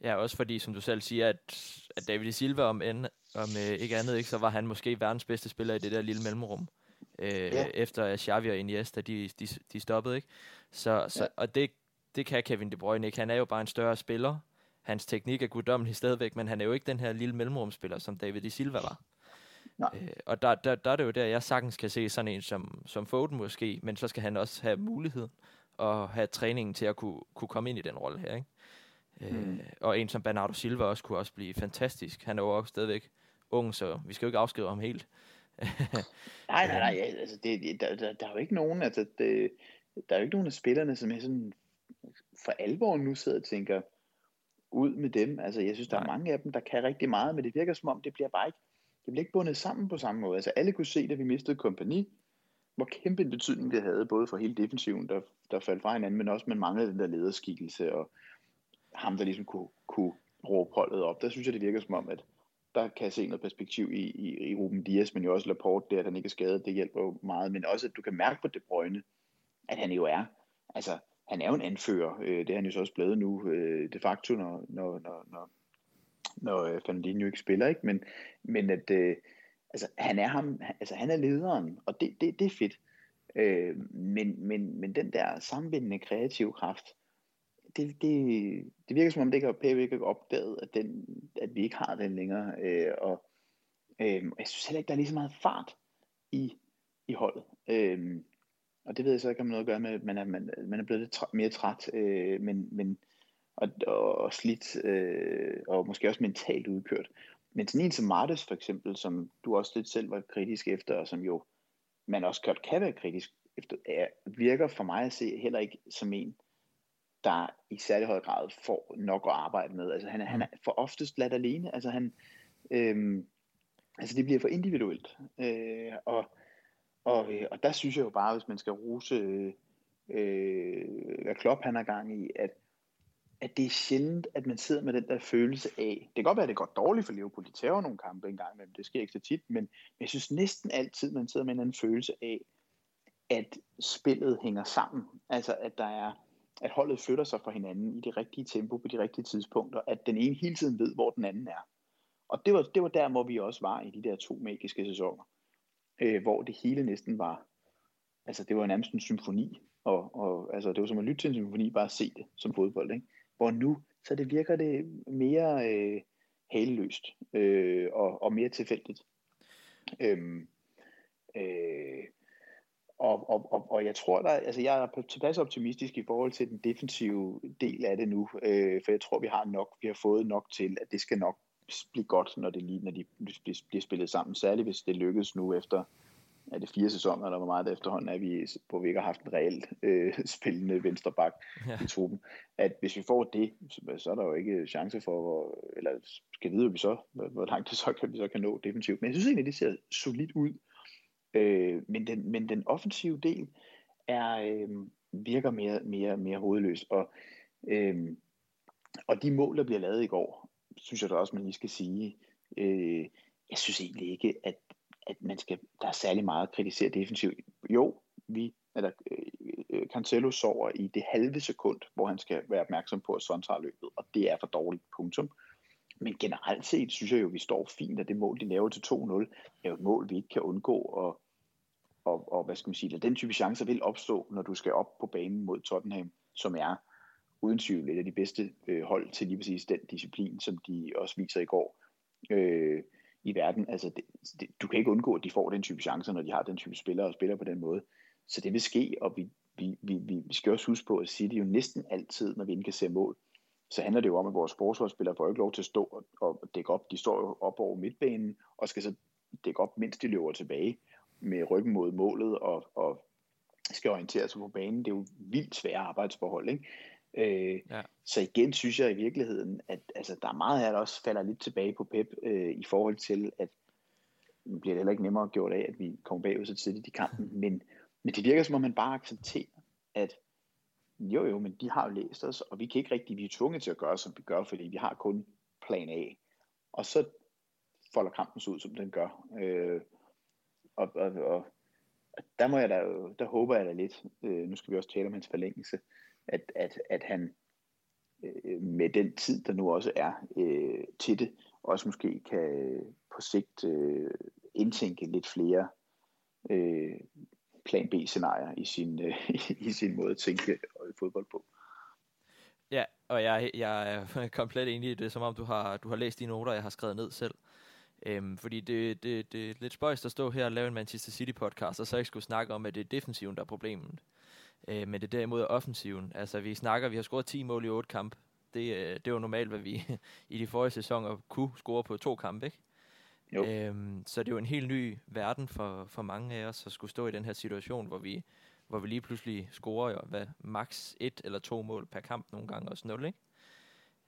Ja, også fordi, som du selv siger, at, at David Silva om, end, om øh, ikke andet, ikke, så var han måske verdens bedste spiller i det der lille mellemrum. Øh, ja. Efter at Xavi og Iniesta, de, de, de stoppede, ikke? Så, så, ja. Og det, det kan Kevin De Bruyne ikke. Han er jo bare en større spiller, hans teknik er guddommelig stadigvæk, men han er jo ikke den her lille mellemrumspiller, som David de Silva var. Nej. Øh, og der, der, der er det jo der, jeg sagtens kan se sådan en som, som Foden måske, men så skal han også have mulighed og have træningen til at kunne, kunne komme ind i den rolle her. Ikke? Mm. Øh, og en som Bernardo Silva også kunne også blive fantastisk. Han er jo også stadigvæk ung, så vi skal jo ikke afskrive ham helt. nej, nej, nej. Altså, det, der, der, der er jo ikke nogen, altså, det, der er jo ikke nogen af spillerne, som er sådan for alvor nu sidder og tænker, ud med dem. Altså, jeg synes, der Nej. er mange af dem, der kan rigtig meget, men det virker som om, det bliver bare ikke, det bliver ikke bundet sammen på samme måde. Altså, alle kunne se, da vi mistede kompani, hvor kæmpe en betydning det havde, både for hele defensiven, der, der faldt fra hinanden, men også man manglede den der lederskikkelse, og ham, der ligesom kunne, kunne råbe holdet op. Der synes jeg, det virker som om, at der kan jeg se noget perspektiv i, i, i Ruben Dias, men jo også Laporte, der at han ikke er skadet, det hjælper jo meget, men også, at du kan mærke på De Bruyne, at han jo er, altså, han er jo en anfører. Øh, det er han jo så også blevet nu, øh, de facto, når, når, når, når, når øh, Fernandinho ikke spiller. Ikke? Men, men at, øh, altså, han er ham, altså, han er lederen, og det, det, det er fedt. Øh, men, men, men den der sammenbindende kreative kraft, det, det, det virker som om, det ikke har ikke opdaget, at, den, at vi ikke har den længere. Øh, og øh, jeg synes heller ikke, der er lige så meget fart i, i holdet. Øh, og det ved jeg så ikke, om noget at gøre med, at man er, man, man er blevet lidt træ, mere træt, øh, men, men, og, og, og slidt, øh, og måske også mentalt udkørt. Men sådan en som Martes for eksempel, som du også lidt selv var kritisk efter, og som jo man også godt kan være kritisk efter, er, virker for mig at se heller ikke som en, der i særlig høj grad får nok at arbejde med. Altså han, han er for oftest ladt alene. Altså han, øh, altså det bliver for individuelt. Øh, og og, øh, og der synes jeg jo bare, hvis man skal rose, øh, hvad Klopp han har gang i, at, at det er sjældent, at man sidder med den der følelse af, det kan godt være, at det går dårligt for Liverpool, de tager nogle kampe engang, men det sker ikke så tit, men jeg synes næsten altid, man sidder med en anden følelse af, at spillet hænger sammen. Altså, at der er, at holdet flytter sig fra hinanden i det rigtige tempo på de rigtige tidspunkter, at den ene hele tiden ved, hvor den anden er. Og det var, det var der, hvor vi også var i de der to magiske sæsoner øh, hvor det hele næsten var, altså det var nærmest en symfoni, og, og altså det var som at lytte til en symfoni, bare at se det som fodbold, ikke? Hvor nu, så det virker det mere øh, haleløst øh, og, og mere tilfældigt. Øhm, øh, og, og, og, og jeg tror, der, altså jeg er tilpas optimistisk i forhold til den defensive del af det nu, øh, for jeg tror, vi har nok, vi har fået nok til, at det skal nok blive godt, når, det lige, når de bliver spillet sammen. Særligt hvis det lykkes nu efter er det fire sæsoner, eller hvor meget efterhånden er vi, hvor vi ikke har haft en reelt øh, spillende venstreback ja. i truppen. At hvis vi får det, så, så er der jo ikke chance for, hvor, eller skal vide, vi så, hvor langt det så kan, vi så kan nå definitivt. Men jeg synes egentlig, det ser solidt ud. Øh, men, den, men den offensive del er, øh, virker mere, mere, mere hovedløs. Og, øhm, og de mål, der bliver lavet i går, synes jeg da også, man lige skal sige, øh, jeg synes egentlig ikke, at, at man skal, der er særlig meget at kritisere defensivt. Jo, vi, eller øh, øh, Cancelo sover i det halve sekund, hvor han skal være opmærksom på, at Son tager løbet, og det er for dårligt, punktum. Men generelt set synes jeg jo, at vi står fint, at det mål, de laver til 2-0, er jo et mål, vi ikke kan undgå, og, og, og hvad skal man sige, der, den type chancer vil opstå, når du skal op på banen mod Tottenham, som er uden tvivl et af de bedste øh, hold til lige præcis den disciplin, som de også viser i går øh, i verden. Altså, det, det, du kan ikke undgå, at de får den type chancer, når de har den type spillere og spiller på den måde. Så det vil ske, og vi, vi, vi, vi, vi skal også huske på, at City jo næsten altid, når vi ikke kan se mål, så handler det jo om, at vores forsvarsspillere får ikke lov til at stå og, og dække op. De står jo op over midtbanen, og skal så dække op, mens de løber tilbage med ryggen mod målet, og, og skal orientere sig på banen. Det er jo vildt svære arbejdsforhold, ikke? Øh, ja. Så igen synes jeg i virkeligheden, at altså, der er meget her, der også falder lidt tilbage på Pep øh, i forhold til, at nu bliver det heller ikke nemmere gjort af, at vi kommer bagud så tidligt i kampen, men, men det virker som om man bare accepterer, at jo jo, men de har jo læst os, og vi kan ikke rigtig, vi er tvunget til at gøre, som vi gør, fordi vi har kun plan A. Og så folder kampen sig ud, som den gør. Øh, og, og, og, der må jeg da, der håber jeg da lidt, øh, nu skal vi også tale om hans forlængelse, at, at, at han øh, med den tid, der nu også er øh, til det, også måske kan øh, på sigt øh, indtænke lidt flere øh, plan B-scenarier i sin, øh, i sin måde at tænke øh, fodbold på. Ja, og jeg, jeg er komplet enig i det, som om du har, du har læst de noter, jeg har skrevet ned selv. Øhm, fordi det, det, det er lidt spøjst at stå her og lave en Manchester City podcast, og så ikke skulle snakke om, at det er defensiven, der er problemet. Øh, men det er derimod offensiven. Altså, vi snakker, vi har scoret 10 mål i 8 kampe. Det, øh, det var normalt, hvad vi i de forrige sæsoner kunne score på to kampe, ikke? Jo. Øhm, så det er jo en helt ny verden for, for mange af os at skulle stå i den her situation, hvor vi, hvor vi lige pludselig scorer jo, hvad, max et eller to mål per kamp, nogle gange også nul, ikke?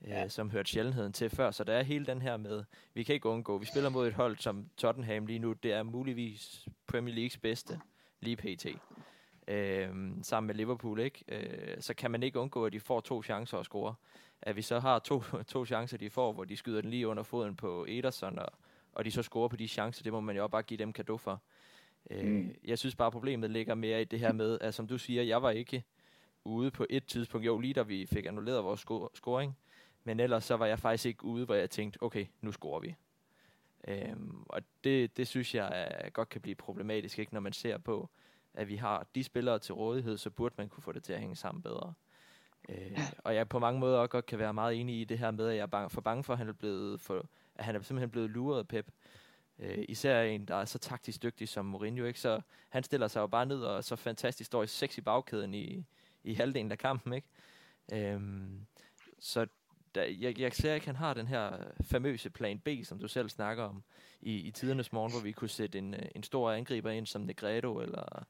Øh, ja. Øh, som hørte sjældenheden til før. Så der er hele den her med, vi kan ikke undgå, vi spiller mod et hold som Tottenham lige nu, det er muligvis Premier Leagues bedste, lige pt øh, sammen med Liverpool, ikke? Øh, så kan man ikke undgå, at de får to chancer at score. At vi så har to, to chancer, de får, hvor de skyder den lige under foden på Ederson, og, og de så scorer på de chancer, det må man jo også bare give dem kado for. Øh, mm. Jeg synes bare, problemet ligger mere i det her med, at som du siger, jeg var ikke ude på et tidspunkt, jo lige da vi fik annulleret vores sco- scoring, men ellers så var jeg faktisk ikke ude, hvor jeg tænkte, okay, nu scorer vi. Øhm, og det, det synes jeg godt kan blive problematisk, ikke, når man ser på, at vi har de spillere til rådighed, så burde man kunne få det til at hænge sammen bedre. Øh, og jeg på mange måder også godt kan være meget enig i det her med, at jeg er bange, for bange for, at han er blevet, for, at han er simpelthen blevet luret af Pep. Øh, især en, der er så taktisk dygtig som Mourinho, ikke? Så han stiller sig jo bare ned og så fantastisk står i seks i bagkæden i, i halvdelen af kampen, ikke? Øh, så der, jeg, jeg ser ikke, at han har den her famøse plan B, som du selv snakker om, i, i tidernes morgen, hvor vi kunne sætte en, en stor angriber ind som Negredo, eller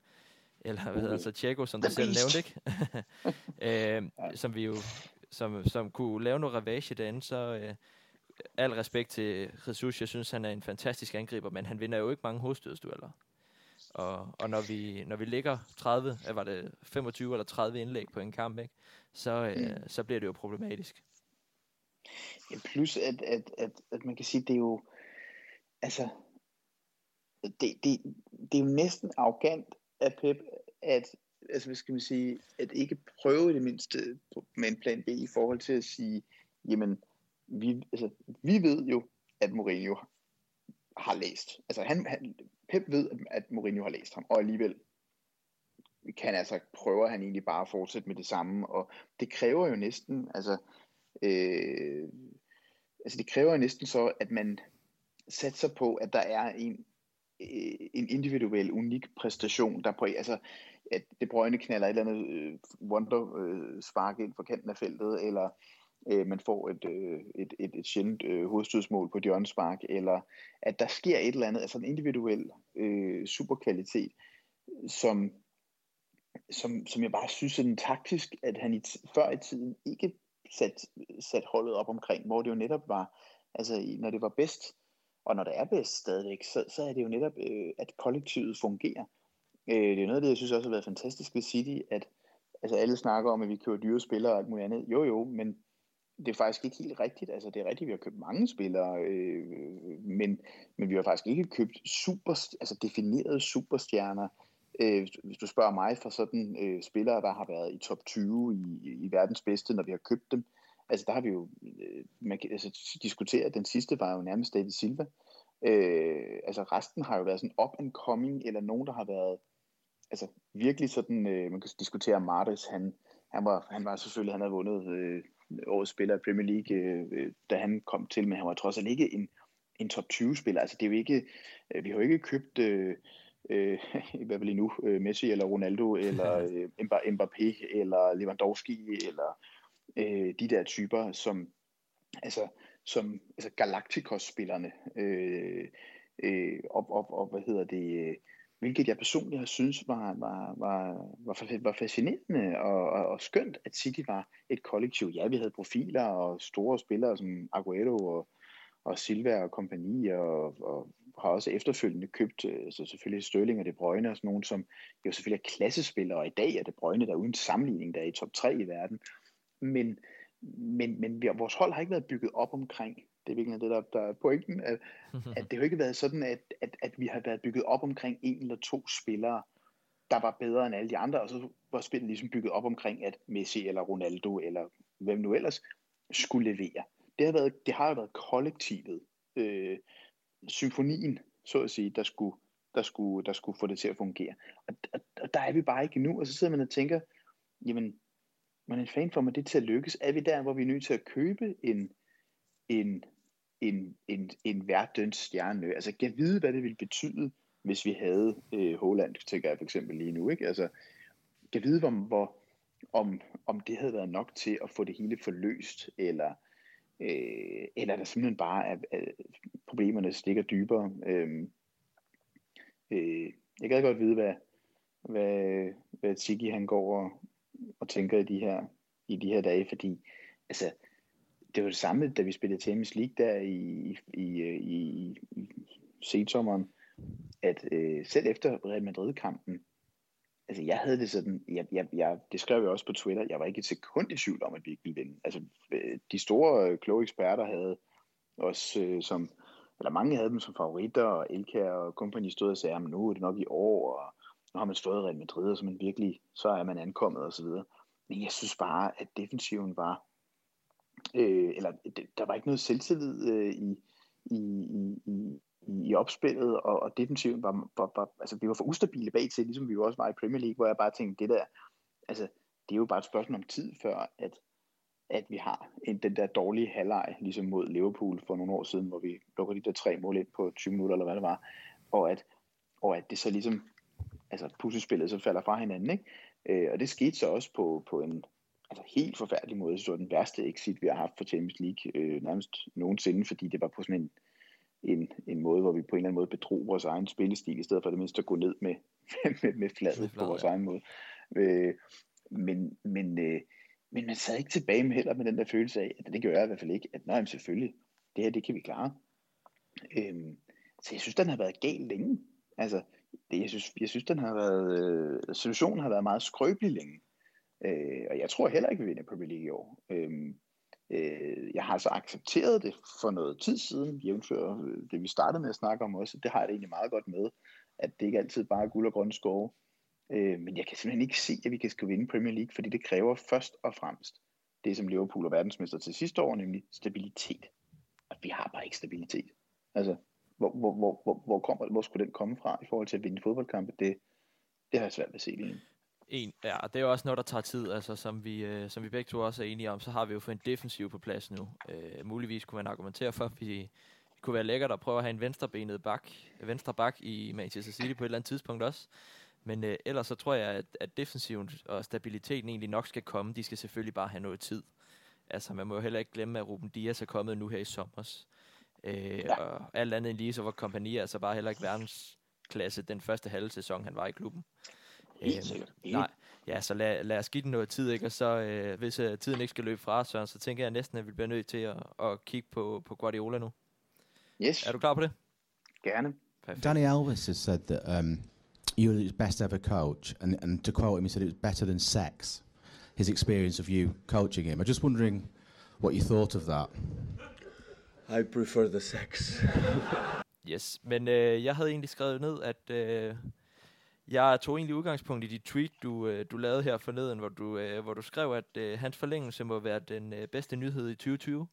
eller hvad hedder så Tjeko, som du selv nævnte, ikke? øh, som vi jo, som, som kunne lave noget ravage derinde, så øh, al respekt til Jesus, jeg synes, han er en fantastisk angriber, men han vinder jo ikke mange hovedstødsdueller. Og, og når vi når vi ligger 30, var det 25 eller 30 indlæg på en kamp, ikke? Så, øh, mm. så bliver det jo problematisk. Ja, plus at, at, at, at man kan sige, det er jo altså det, det, det er jo næsten arrogant af Pep, at, altså, hvad skal man sige, at ikke prøve det mindste med en plan B i forhold til at sige, jamen, vi, altså, vi ved jo, at Mourinho har læst. Altså, han, han, Pep ved, at Mourinho har læst ham, og alligevel kan altså, prøver han egentlig bare at fortsætte med det samme, og det kræver jo næsten, altså, øh, altså det kræver jo næsten så, at man satser på, at der er en Øh, en individuel, unik præstation, der på, altså, at det brøgne knaller et eller andet øh, wonder øh, spark ind for kanten af feltet, eller øh, man får et, øh, et, et, et sjældent øh, hovedstødsmål på Dion Spark, eller at der sker et eller andet, altså en individuel øh, superkvalitet, som, som, som jeg bare synes er taktisk, at han i før i tiden ikke sat, sat holdet op omkring, hvor det jo netop var, altså når det var bedst, og når det er bedst stadigvæk, så, så er det jo netop, øh, at kollektivet fungerer. Øh, det er noget af det, jeg synes også har været fantastisk ved City, at, altså alle snakker om, at vi køber dyre spillere og alt muligt andet. Jo jo, men det er faktisk ikke helt rigtigt. Altså, det er rigtigt, vi har købt mange spillere, øh, men, men vi har faktisk ikke købt super, altså definerede superstjerner. Øh, hvis du spørger mig for sådan øh, spillere, der har været i top 20 i, i verdens bedste, når vi har købt dem, altså der har vi jo, øh, man kan altså, diskutere, den sidste var jo nærmest David Silva. Øh, altså resten har jo været sådan up and coming, eller nogen, der har været altså virkelig sådan, øh, man kan diskutere Martes, han, han var, han var selvfølgelig, han havde vundet øh, årets spiller i Premier League, øh, da han kom til, men han var trods alt ikke en, en top 20 spiller. Altså det er jo ikke, øh, vi har jo ikke købt, øh, øh, hvad vil nu, øh, Messi eller Ronaldo, eller øh, Mbappé, eller Lewandowski, eller øh, de der typer, som, altså, som altså Galacticos-spillerne, øh, øh, og, og, og, hvad hedder det, øh, hvilket jeg personligt har synes var, var, var, var, var fascinerende og, og, og skønt, at City var et kollektiv. Ja, vi havde profiler og store spillere som Aguero og, og Silva og kompagni, og, og har også efterfølgende købt så selvfølgelig Sterling og De Bruyne og sådan nogen, som jo selvfølgelig er klassespillere, og i dag er De Bruyne der uden sammenligning, der er i top 3 i verden. Men, men, men vi, vores hold har ikke været bygget op omkring det er virkelig det, der, der er pointen, at, at det har ikke været sådan, at, at, at vi har været bygget op omkring en eller to spillere, der var bedre end alle de andre, og så var spillet ligesom bygget op omkring, at Messi eller Ronaldo eller hvem nu ellers skulle levere. Det har, været, det har været kollektivet, øh, symfonien, så at sige, der skulle, der, skulle, der skulle få det til at fungere. Og, og, og der er vi bare ikke nu, og så sidder man og tænker, jamen, men er en fan det til at lykkes. Er vi der, hvor vi er nødt til at købe en, en en, en, en verdens stjerne. Altså, kan vide, hvad det ville betyde, hvis vi havde øh, Holland, tænker jeg for eksempel lige nu. Ikke? Altså, kan vide, hvor, hvor, om, om det havde været nok til at få det hele forløst, eller, øh, eller der simpelthen bare er, at problemerne stikker dybere. Øh, øh, jeg kan godt vide, hvad, hvad, hvad Tiki han går og, og tænker i de her, i de her dage, fordi altså, det var det samme, da vi spillede Champions League der i, i, i, i i sensommeren, at øh, selv efter Real Madrid-kampen, altså jeg havde det sådan, jeg, jeg, jeg, det skrev jeg også på Twitter, jeg var ikke et sekund i tvivl om, at vi ikke ville vinde. Altså øh, de store, øh, kloge eksperter havde også øh, som, eller mange havde dem som favoritter, og Elkær og kompagni stod og sagde, at nu er det nok i år, og nu har man stået i Real Madrid, og så, man virkelig, så er man ankommet og så videre. Men jeg synes bare, at defensiven var øh, eller der var ikke noget selvtillid øh, i, i, i, i, i opspillet, og, og defensiven var, var, var, altså vi var for ustabile bag til, ligesom vi jo også var i Premier League, hvor jeg bare tænkte, det der, altså det er jo bare et spørgsmål om tid før, at, at vi har en, den der dårlige halvleg, ligesom mod Liverpool for nogle år siden, hvor vi lukker de der tre mål ind på 20 minutter, eller hvad det var, og at, og at det så ligesom, altså puslespillet så falder fra hinanden, ikke? Øh, og det skete så også på, på en, altså helt forfærdelig måde. Så den værste exit, vi har haft for Champions League øh, nærmest nogensinde, fordi det var på sådan en, en, en måde, hvor vi på en eller anden måde bedrog vores egen spillestil, i stedet for det mindste at gå ned med, med, med fladet på vores ja. egen måde. Øh, men, men, øh, men man sad ikke tilbage med heller med den der følelse af, at det gør jeg i hvert fald ikke, at nej, men selvfølgelig, det her, det kan vi klare. Øh, så jeg synes, den har været gal længe. Altså, det, jeg, synes, jeg synes, den har været, øh, situationen har været meget skrøbelig længe. Øh, og jeg tror heller ikke, vi vinder Premier League i år. Øh, øh, jeg har altså accepteret det for noget tid siden, jævnfør øh, det, vi startede med at snakke om også. Det har jeg det egentlig meget godt med, at det ikke altid bare er guld og grønne skove. Øh, men jeg kan simpelthen ikke se, at vi kan skal vinde Premier League, fordi det kræver først og fremmest det, som Liverpool og verdensmester til sidste år, nemlig stabilitet. Og vi har bare ikke stabilitet. Altså, hvor, hvor, hvor, hvor, hvor, kommer, hvor skulle den komme fra i forhold til at vinde fodboldkampe? Det, det har jeg svært ved at se lige en, ja, det er jo også noget, der tager tid, altså, som, vi, øh, som vi begge to også er enige om, så har vi jo fået en defensiv på plads nu. Øh, muligvis kunne man argumentere for, at vi, det kunne være lækkert at prøve at have en venstrebenet bak, venstre bak i Manchester City på et eller andet tidspunkt også. Men øh, ellers så tror jeg, at, at defensiven og stabiliteten egentlig nok skal komme. De skal selvfølgelig bare have noget tid. Altså, man må jo heller ikke glemme, at Ruben Dias er kommet nu her i sommer. Øh, ja. Og alt andet end lige, så var kompagni altså bare heller ikke verdensklasse den første halve sæson, han var i klubben. Helt øhm, sikkert. Nej, ja, så lad, lad os give den noget tid, ikke? Og så, øh, hvis øh, tiden ikke skal løbe fra os, så, tænker jeg næsten, at vi bliver nødt til at, at kigge på, på Guardiola nu. Yes. Er du klar på det? Gerne. Perfect. Danny Alves has said that um, you're his best ever coach, and, and to quote him, he said it was better than sex. his experience of you coaching him. I'm just wondering what you thought of that. I prefer the sex. Yes, men øh, jeg havde egentlig skrevet ned, at øh, jeg tog egentlig udgangspunkt i dit tweet, du, øh, du lavede her forleden, hvor du, øh, hvor du skrev, at øh, hans forlængelse må være den øh, bedste nyhed i 2020.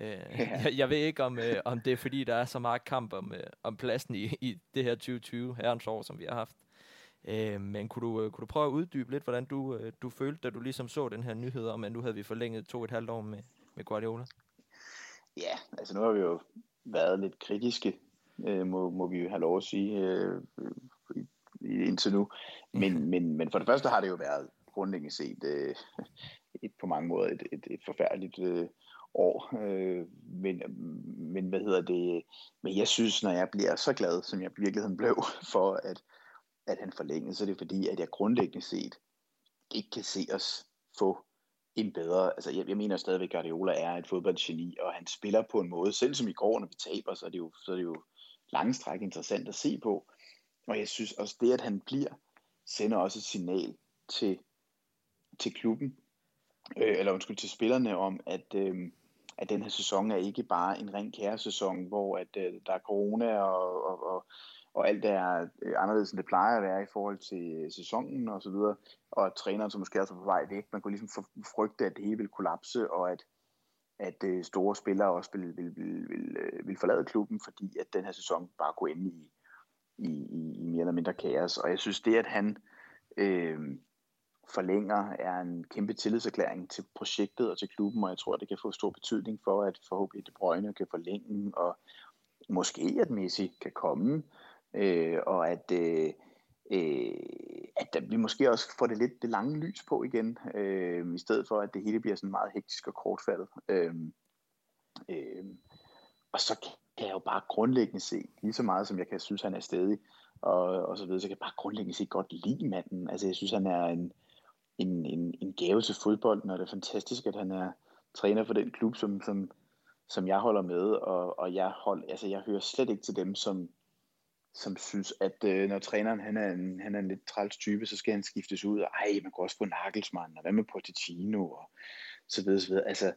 Øh, jeg, jeg ved ikke, om, øh, om det er fordi, der er så meget kamp om, øh, om pladsen i, i det her 2020 herrens år, som vi har haft. Øh, men kunne du, øh, kunne du prøve at uddybe lidt, hvordan du, øh, du følte, da du ligesom så den her nyhed om, at nu havde vi forlænget to og et halvt år med, med Guardiola? Ja, altså nu har vi jo været lidt kritiske, øh, må, må vi jo have lov at sige, øh, indtil nu. Men, men, men for det første har det jo været grundlæggende set øh, et, på mange måder et, et, et forfærdeligt øh, år. Øh, men, men hvad hedder det? Men jeg synes, når jeg bliver så glad, som jeg i virkeligheden blev for, at, at han forlængede, så er det fordi, at jeg grundlæggende set ikke kan se os få en bedre, altså jeg, jeg mener stadigvæk, at Guardiola er et fodboldgeni, og han spiller på en måde, selv som i går, når vi taber, så er det jo, så er det jo langstræk interessant at se på. Og jeg synes også, det at han bliver, sender også et signal til, til klubben, øh, eller undskyld, til spillerne om, at, øh, at den her sæson er ikke bare en ren kæresæson, hvor at, øh, der er corona og, og, og, og alt er øh, anderledes, end det plejer at være i forhold til øh, sæsonen og så videre, og at træneren som måske er på vej væk, man kunne ligesom frygte, at det hele ville kollapse, og at, at øh, store spillere også vil, vil, vil, ville, ville forlade klubben, fordi at den her sæson bare kunne ende i, i, i, i mere eller mindre kaos. Og jeg synes, det at han øh, forlænger er en kæmpe tillidserklæring til projektet og til klubben, og jeg tror, det kan få stor betydning for, at forhåbentlig De Bruyne kan forlænge, og måske at Messi kan komme, øh, og at, øh, øh, at vi måske også får det lidt det lange lys på igen, øh, i stedet for at det hele bliver sådan meget hektisk og kortfattet. Øh, øh, og så kan jeg jo bare grundlæggende se, lige så meget som jeg kan synes, han er stedig, og, og så videre, så kan jeg bare grundlæggende se godt lide manden. Altså jeg synes, han er en, en, en, en gave til fodbolden, og det er fantastisk, at han er træner for den klub, som, som, som jeg holder med, og, og jeg, hold, altså jeg hører slet ikke til dem, som, som synes, at øh, når træneren han er, en, han er en lidt træls type, så skal han skiftes ud, og ej, man kan også få Nagelsmann, og hvad med Pochettino, og så videre, så videre. Altså,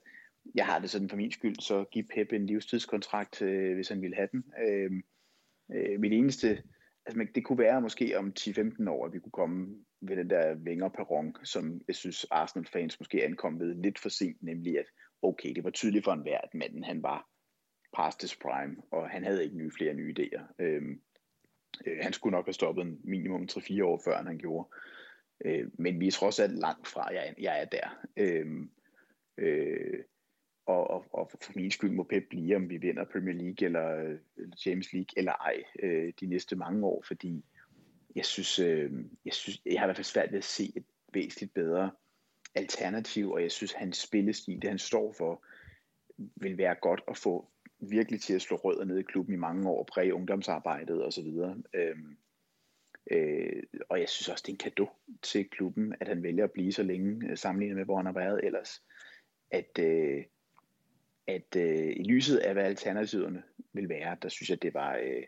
jeg har det sådan for min skyld, så giv Pep en livstidskontrakt, øh, hvis han ville have den. Øh, øh, mit eneste, altså det kunne være måske om 10-15 år, at vi kunne komme ved den der vingerperron, perron, som jeg synes Arsenal-fans måske ankom ved lidt for sent, nemlig at okay, det var tydeligt for enhver, at manden han var past his prime, og han havde ikke nye, flere nye idéer. Øh, øh, han skulle nok have stoppet en minimum 3-4 år før, han gjorde. Øh, men vi er trods alt langt fra, jeg, jeg er der. Øh, øh, og, og, og for min skyld må Pep blive, om vi vinder Premier League eller, eller Champions League eller ej øh, de næste mange år, fordi jeg synes, øh, jeg synes, jeg har i hvert fald svært ved at se et væsentligt bedre alternativ, og jeg synes, hans spillestil, det han står for, vil være godt at få virkelig til at slå rødder ned i klubben i mange år, præge ungdomsarbejdet osv. Øhm, øh, og jeg synes også, det er en gave til klubben, at han vælger at blive så længe, øh, sammenlignet med, hvor han har været ellers. At, øh, at øh, i lyset af, hvad alternativerne vil være, der synes jeg, det var øh,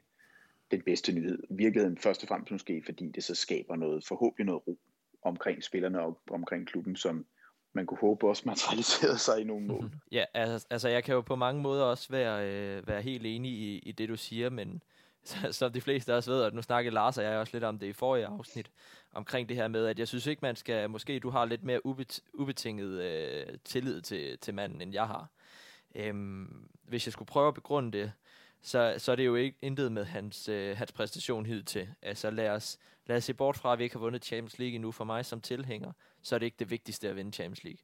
den bedste nyhed. Virkeligheden først og fremmest måske, fordi det så skaber noget, forhåbentlig noget ro omkring spillerne og omkring klubben, som man kunne håbe også materialiserede sig i nogle mål. Ja, altså, altså jeg kan jo på mange måder også være, øh, være helt enig i, i det, du siger, men så, som de fleste også ved, og nu snakkede Lars og jeg også lidt om det i forrige afsnit, omkring det her med, at jeg synes ikke, man skal, måske du har lidt mere ubet, ubetinget øh, tillid til, til manden, end jeg har. Øhm, hvis jeg skulle prøve at begrunde det, så, så er det jo ikke intet med hans, øh, hans præstation hidtil. Altså lad os, lad os se bort fra, at vi ikke har vundet Champions League endnu. For mig som tilhænger, så er det ikke det vigtigste at vinde Champions League.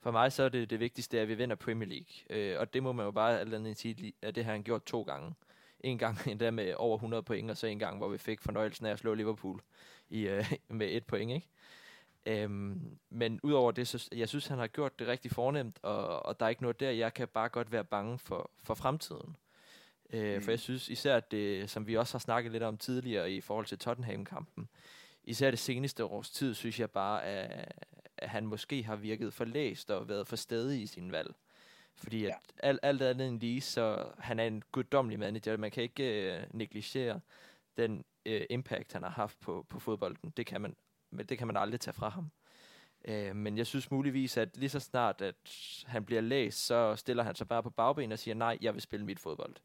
For mig så er det det vigtigste, at vi vinder Premier League. Øh, og det må man jo bare alt andet sige, at det har han gjort to gange. En gang endda med over 100 point, og så en gang, hvor vi fik fornøjelsen af at slå Liverpool i, øh, med et point, ikke? Øhm, men udover det, så jeg synes, han har gjort det rigtig fornemt, og, og der er ikke noget der. Jeg kan bare godt være bange for, for fremtiden. Øh, mm. For jeg synes især, at det, som vi også har snakket lidt om tidligere i forhold til Tottenham-kampen, især det seneste års tid, synes jeg bare, at, at han måske har virket for læst og været for stedig i sin valg. Fordi at ja. alt, alt andet end lige, så han er en guddommelig manager. Man kan ikke uh, negligere den uh, impact, han har haft på, på fodbolden. Det kan man, men det kan man aldrig tage fra ham. Øh, men jeg synes muligvis, at lige så snart, at han bliver læst, så stiller han sig bare på bagben og siger, nej, jeg vil spille mit fodbold.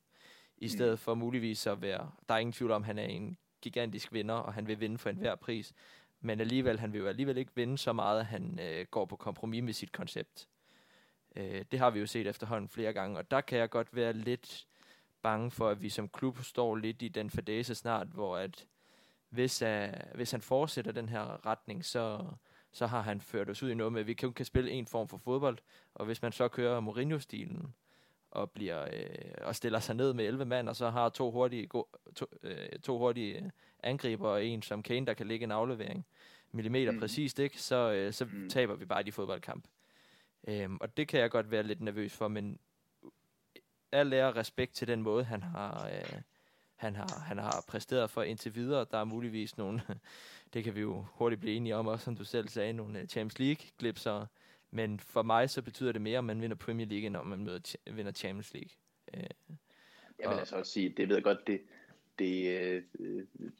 I stedet for muligvis at være, der er ingen tvivl om, at han er en gigantisk vinder, og han vil vinde for enhver pris. Men alligevel, han vil jo alligevel ikke vinde så meget, at han øh, går på kompromis med sit koncept. Øh, det har vi jo set efterhånden flere gange, og der kan jeg godt være lidt bange for, at vi som klub står lidt i den fadese snart, hvor at hvis, uh, hvis han fortsætter den her retning, så, så har han ført os ud i noget med, at vi kun kan spille en form for fodbold, og hvis man så kører Mourinho-stilen, og bliver øh, og stiller sig ned med 11 mand, og så har to hurtige, go, to, øh, to hurtige angriber og en som Kane, der kan ligge en aflevering millimeter mm. præcist, ikke? så, øh, så mm. taber vi bare de fodboldkamp. Øhm, og det kan jeg godt være lidt nervøs for, men al lærer respekt til den måde, han har, øh, han har, han har præsteret for indtil videre. Der er muligvis nogle, det kan vi jo hurtigt blive enige om, også som du selv sagde, nogle øh, Champions League-glipser. Men for mig så betyder det mere, om man vinder Premier League, end om man møder, vinder Champions League. Øh, jeg vil altså også sige, det ved jeg godt, det, det, øh,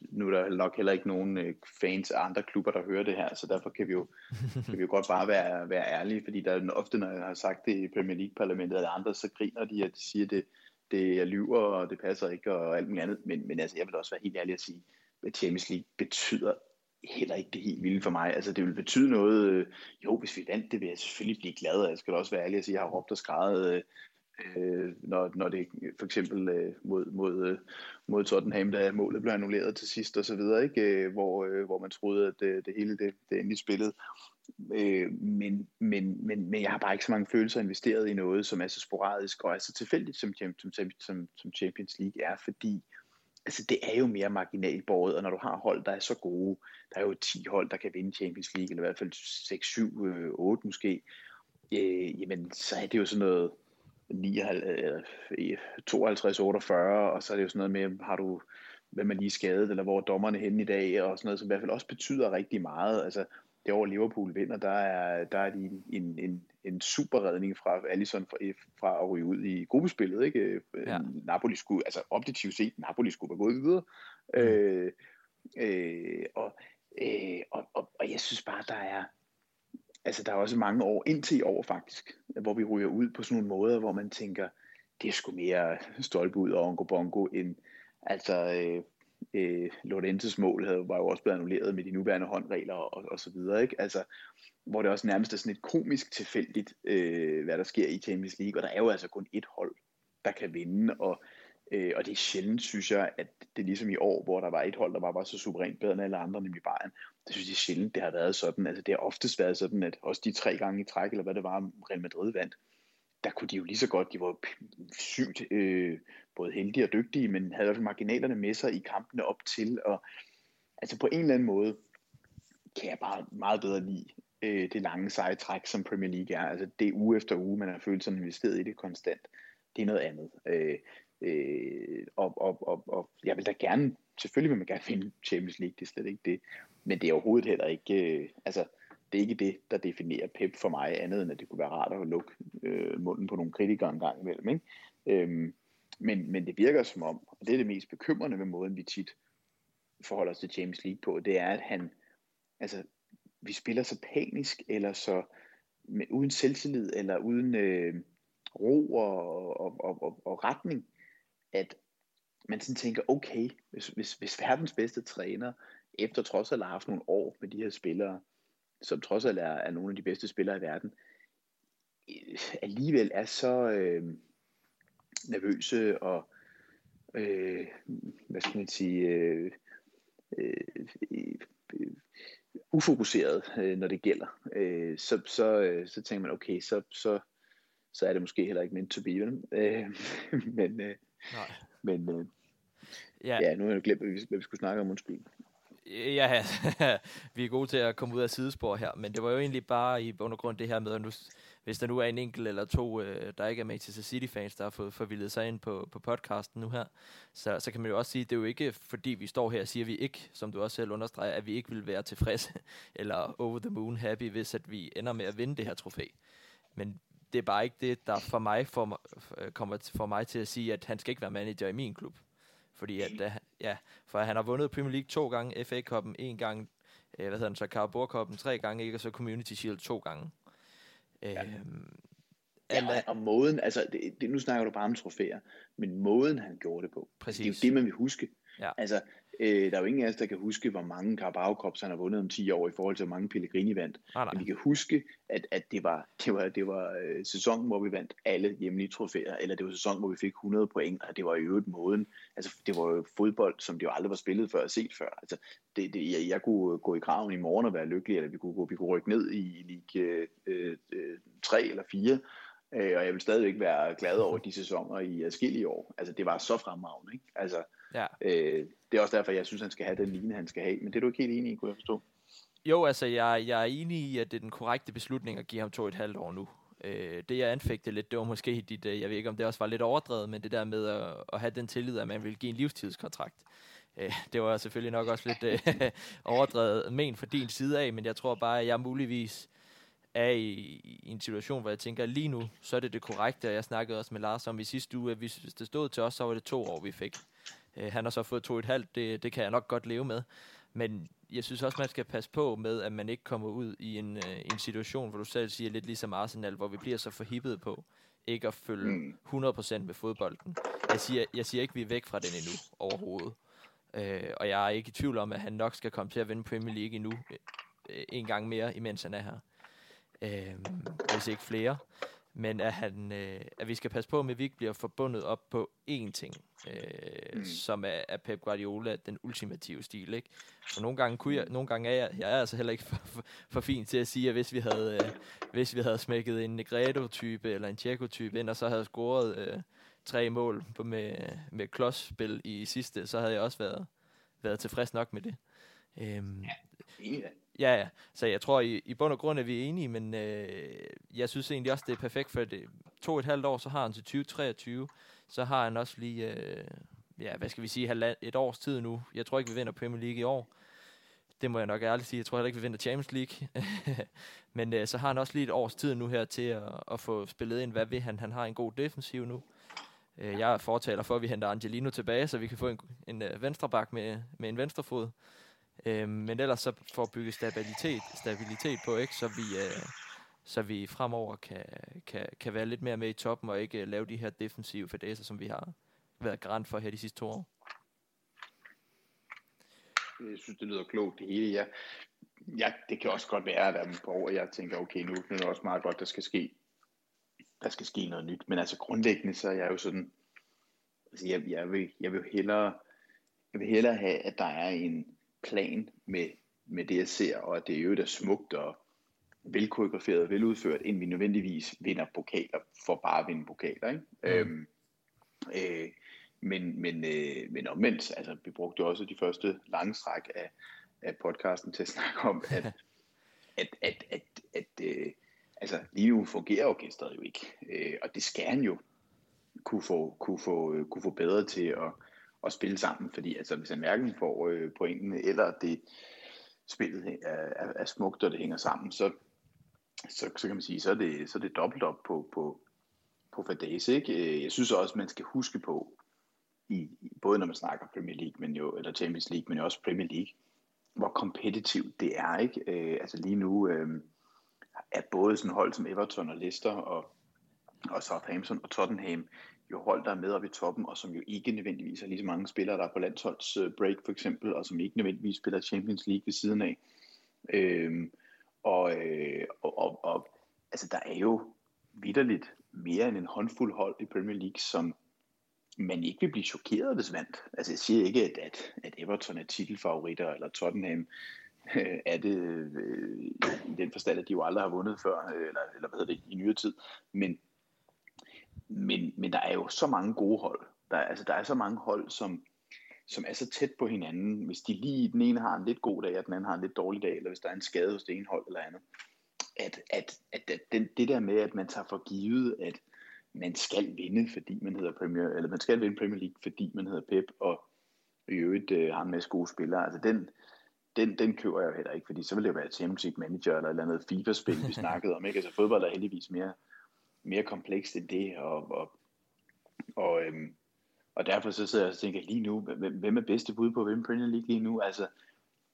nu er der nok heller ikke nogen øh, fans af andre klubber, der hører det her, så derfor kan vi jo, kan vi jo godt bare være, være ærlige, fordi der er ofte, når jeg har sagt det i Premier League-parlamentet eller andre, så griner de, at de siger, det, det er lyver, og det passer ikke, og alt muligt andet. Men, men altså, jeg vil også være helt ærlig at sige, at Champions League betyder heller ikke det helt vilde for mig. Altså, det vil betyde noget, øh, jo, hvis vi vandt det, vil jeg selvfølgelig blive glad, og jeg skal også være ærlig at sige, at jeg har råbt og skrevet, øh, øh, når, når det for eksempel øh, mod, mod, øh, mod Tottenham, da målet blev annulleret til sidst og så videre, ikke? Øh, hvor, øh, hvor man troede, at det, det hele det, det endelig spillede. Øh, men, men, men, men jeg har bare ikke så mange følelser investeret i noget, som er så sporadisk og er så tilfældigt, som, som, som, som Champions League er, fordi altså det er jo mere marginalt båret, og når du har hold, der er så gode, der er jo 10 hold, der kan vinde Champions League, eller i hvert fald 6, 7, 8 måske, øh, jamen så er det jo sådan noget 52, 48, øh, og så er det jo sådan noget med, har du, hvem er lige skadet, eller hvor er dommerne henne i dag, og sådan noget, som i hvert fald også betyder rigtig meget. Altså, det år Liverpool vinder, der er, der er de en, en, en super redning fra Alisson fra, fra at ryge ud i gruppespillet. Ikke? Ja. Napoli skulle, altså objektivt set, Napoli skulle være gået videre. Mm. Øh, øh, og, øh, og, og, og jeg synes bare, der er, altså der er også mange år, indtil i år faktisk, hvor vi ryger ud på sådan nogle måder, hvor man tænker, det er sgu mere stolpe ud og ongo bongo, end altså øh, øh, Lorentes mål havde, var jo også blevet annulleret med de nuværende håndregler og, og så videre, ikke? Altså, hvor det også nærmest er sådan et komisk tilfældigt, øh, hvad der sker i Champions League, og der er jo altså kun et hold, der kan vinde, og Øh, og det er sjældent, synes jeg, at det er ligesom i år, hvor der var et hold, der bare var så suverænt bedre end alle andre, nemlig Bayern. Det synes jeg sjældent, det har været sådan. Altså det har oftest været sådan, at også de tre gange i træk, eller hvad det var, Real Madrid vandt, der kunne de jo lige så godt, de var sygt øh, både heldige og dygtige, men havde i hvert fald marginalerne med sig i kampene op til, og altså på en eller anden måde, kan jeg bare meget bedre lide øh, det lange seje træk, som Premier League er. Altså det uge efter uge, man har følt sig investeret i det konstant. Det er noget andet. Øh, Øh, og, og, og, og jeg vil da gerne, selvfølgelig vil man gerne finde Champions League, det er slet ikke det. Men det er overhovedet heller ikke, øh, altså det er ikke det, der definerer Pep for mig, andet end at det kunne være rart at lukke øh, munden på nogle kritikere en gang imellem. Ikke? Øhm, men, men det virker som om, og det er det mest bekymrende ved måden, vi tit forholder os til James League på, det er, at han, altså, vi spiller så panisk, eller så med, uden selvtillid, eller uden øh, ro og, og, og, og, og retning, at man sådan tænker, okay, hvis, hvis, hvis verdens bedste træner, efter trods alt har haft nogle år med de her spillere, som trods alt er, er nogle af de bedste spillere i verden, øh, alligevel er så øh, nervøse og øh, hvad skal man sige øh, øh, øh, ufokuseret, øh, når det gælder, øh, så, så, øh, så tænker man, okay, så, så, så er det måske heller ikke meant to be, øh, men, øh, Nej. Men øh, ja. ja, nu har jeg glemt, hvad vi, hvad vi skulle snakke om, undskyld. Ja, vi er gode til at komme ud af sidespor her, men det var jo egentlig bare i undergrund det her med, at nu, hvis der nu er en enkelt eller to, øh, der ikke er Manchester City-fans, der har fået forvildet sig ind på, på podcasten nu her, så, så kan man jo også sige, at det er jo ikke fordi, vi står her og siger, at vi ikke, som du også selv understreger, at vi ikke vil være tilfredse eller over the moon happy, hvis at vi ender med at vinde det her trofæ. Men det er bare ikke det, der for mig for, øh, kommer for mig til at sige, at han skal ikke være manager i min klub. Fordi at, ja, for han har vundet Premier League to gange, FA Cup'en en gang, øh, hvad hedder den så, Carabao Cup'en tre gange, ikke? Og så Community Shield to gange. Ja. Øhm, Ja, og, og måden, altså, det, det, nu snakker du bare om trofæer, men måden han gjorde det på, Præcis. det er jo det, man vil huske. Ja. Altså, øh, der er jo ingen af os, der kan huske, hvor mange Carabao Cups han har vundet om 10 år, i forhold til, hvor mange Pellegrini vandt. Nej. Men vi kan huske, at, at det var, det var, det var øh, sæsonen, hvor vi vandt alle hjemlige trofæer, eller det var sæsonen, hvor vi fik 100 point, og det var i øvrigt måden. Altså, det var jo fodbold, som det jo aldrig var spillet før og set før. Altså, det, det, jeg, jeg kunne gå i graven i morgen og være lykkelig, eller vi kunne, gå, vi kunne rykke ned i Ligue øh, øh, 3 eller 4, øh, og jeg vil stadigvæk være glad over de sæsoner i adskillige år. Altså, det var så fremragende, ikke? Altså, Ja. øh, det er også derfor, jeg synes, han skal have den ligne, han skal have. Men det er du ikke helt enig i, kunne jeg forstå. Jo, altså, jeg, jeg er enig i, at det er den korrekte beslutning at give ham to et halvt år nu. Øh, det, jeg anfægtede lidt, det var måske dit, øh, jeg ved ikke, om det også var lidt overdrevet, men det der med at, at have den tillid, at man vil give en livstidskontrakt. Øh, det var selvfølgelig nok også lidt øh, overdrevet men fra din side af, men jeg tror bare, at jeg muligvis er i, i en situation, hvor jeg tænker, lige nu, så er det det korrekte, og jeg snakkede også med Lars om i sidste uge, at hvis, hvis det stod til os, så var det to år, vi fik. Øh, han har så fået to et halvt, det, det kan jeg nok godt leve med. Men jeg synes også, man skal passe på med, at man ikke kommer ud i en, øh, en situation, hvor du selv siger lidt ligesom Arsenal, hvor vi bliver så forhippet på ikke at følge Mm. 100% med fodbolden. Jeg siger, jeg siger ikke, at vi er væk fra den endnu overhovedet. Øh, og jeg er ikke i tvivl om, at han nok skal komme til at vinde Premier League endnu øh, en gang mere, imens han er her. Øh, hvis ikke flere. Men at, han, øh, at vi skal passe på, at vi ikke bliver forbundet op på én ting, øh, mm. Som er, er Pep Guardiola den ultimative stil. Ikke? Og nogle gange, kunne jeg, nogle gange er jeg, jeg er altså heller ikke for, for, for fin til at sige, at hvis vi havde, øh, hvis vi havde smækket en Negredo-type eller en Tjekko-type ind, og så havde scoret øh, tre mål på med, med klodsspil i sidste, så havde jeg også været, været tilfreds nok med det. Øhm, da. Ja, ja. Så jeg tror, i, i bund og grund er vi enige, men øh, jeg synes egentlig også, det er perfekt, for det to og et halvt år, så har han til 2023, så har han også lige, øh, ja, hvad skal vi sige, halvand, et års tid nu. Jeg tror ikke, vi vinder Premier League i år. Det må jeg nok ærligt sige. Jeg tror heller ikke, vi vinder Champions League. men øh, så har han også lige et års tid nu her til at, at få spillet ind. Hvad vil han? Han har en god defensiv nu. Øh, jeg fortaler for, at vi henter Angelino tilbage, så vi kan få en, en øh, venstreback med, med en venstrefod. Øh, men ellers så for at bygge stabilitet, stabilitet på, ikke? Så vi, øh, så vi fremover kan, kan, kan være lidt mere med i toppen og ikke øh, lave de her defensive fadæser, som vi har været garant for her de sidste to år. Jeg synes, det lyder klogt det hele. ja. jeg, det kan også godt være, at der er på år, jeg tænker, okay, nu, nu er det også meget godt, der skal ske. Der skal ske noget nyt. Men altså grundlæggende, så er jeg jo sådan, altså jeg, jeg, vil, jeg vil hellere, jeg vil hellere have, at der er en plan med, med det, jeg ser, og at det jo er smukt og velkoreograferet og veludført, end vi nødvendigvis vinder pokaler for bare at vinde pokaler. Ikke? Mm. Øhm, øh, men, men, øh, men omvendt, altså vi brugte jo også de første lange stræk af, af podcasten til at snakke om, at, at, at, at, at øh, altså lige nu fungerer orkestret jo ikke, øh, og det skal han jo kunne få, kunne få, øh, kunne få bedre til at, at spille sammen, fordi altså hvis han hverken får øh, pointene, eller det spillet er, er, er smukt, og det hænger sammen, så, så, så kan man sige, så er det, så er det dobbelt op på, på, på Fadese, ikke? Øh, jeg synes også, man skal huske på, i, i- både når man snakker Premier League, men jo, eller Champions League, men jo også Premier League, hvor kompetitivt det er, ikke? Øh, altså lige nu øh, er både sådan hold som Everton og Leicester og, og Southampton og Tottenham jo hold, der er med oppe i toppen, og som jo ikke nødvendigvis har lige så mange spillere, der er på landsholdsbreak øh, for eksempel, og som ikke nødvendigvis spiller Champions League ved siden af. Øhm, og, øh, og, og, og altså der er jo vidderligt mere end en håndfuld hold i Premier League, som man ikke vil blive chokeret, hvis vandt. Altså jeg siger ikke, at, at, at Everton er titelfavoritter, eller Tottenham øh, er det øh, i den forstand, at de jo aldrig har vundet før, øh, eller, eller hvad hedder det, i nyere tid. Men, men, men der er jo så mange gode hold. Der, er- altså, der er så mange hold, som, som er så tæt på hinanden. Hvis de lige den ene har en lidt god dag, og den anden har en lidt dårlig dag, eller hvis der er en skade hos det ene hold eller andet. At, at, at, at den, det der med, at man tager for givet, at man skal vinde, fordi man hedder Premier, eller man skal vinde Premier League, fordi man hedder Pep, og i øvrigt øh, har en masse gode spillere. Altså den, den, den køber jeg jo heller ikke, fordi så vil det jo være Champions League Manager eller et eller andet FIFA-spil, vi snakkede om. Ikke? Altså fodbold er heldigvis mere, mere komplekst end det, og, og, og, øhm, og derfor så sidder jeg og tænker lige nu, hvem, hvem er bedste bud på hvem Premier League lige nu? Altså,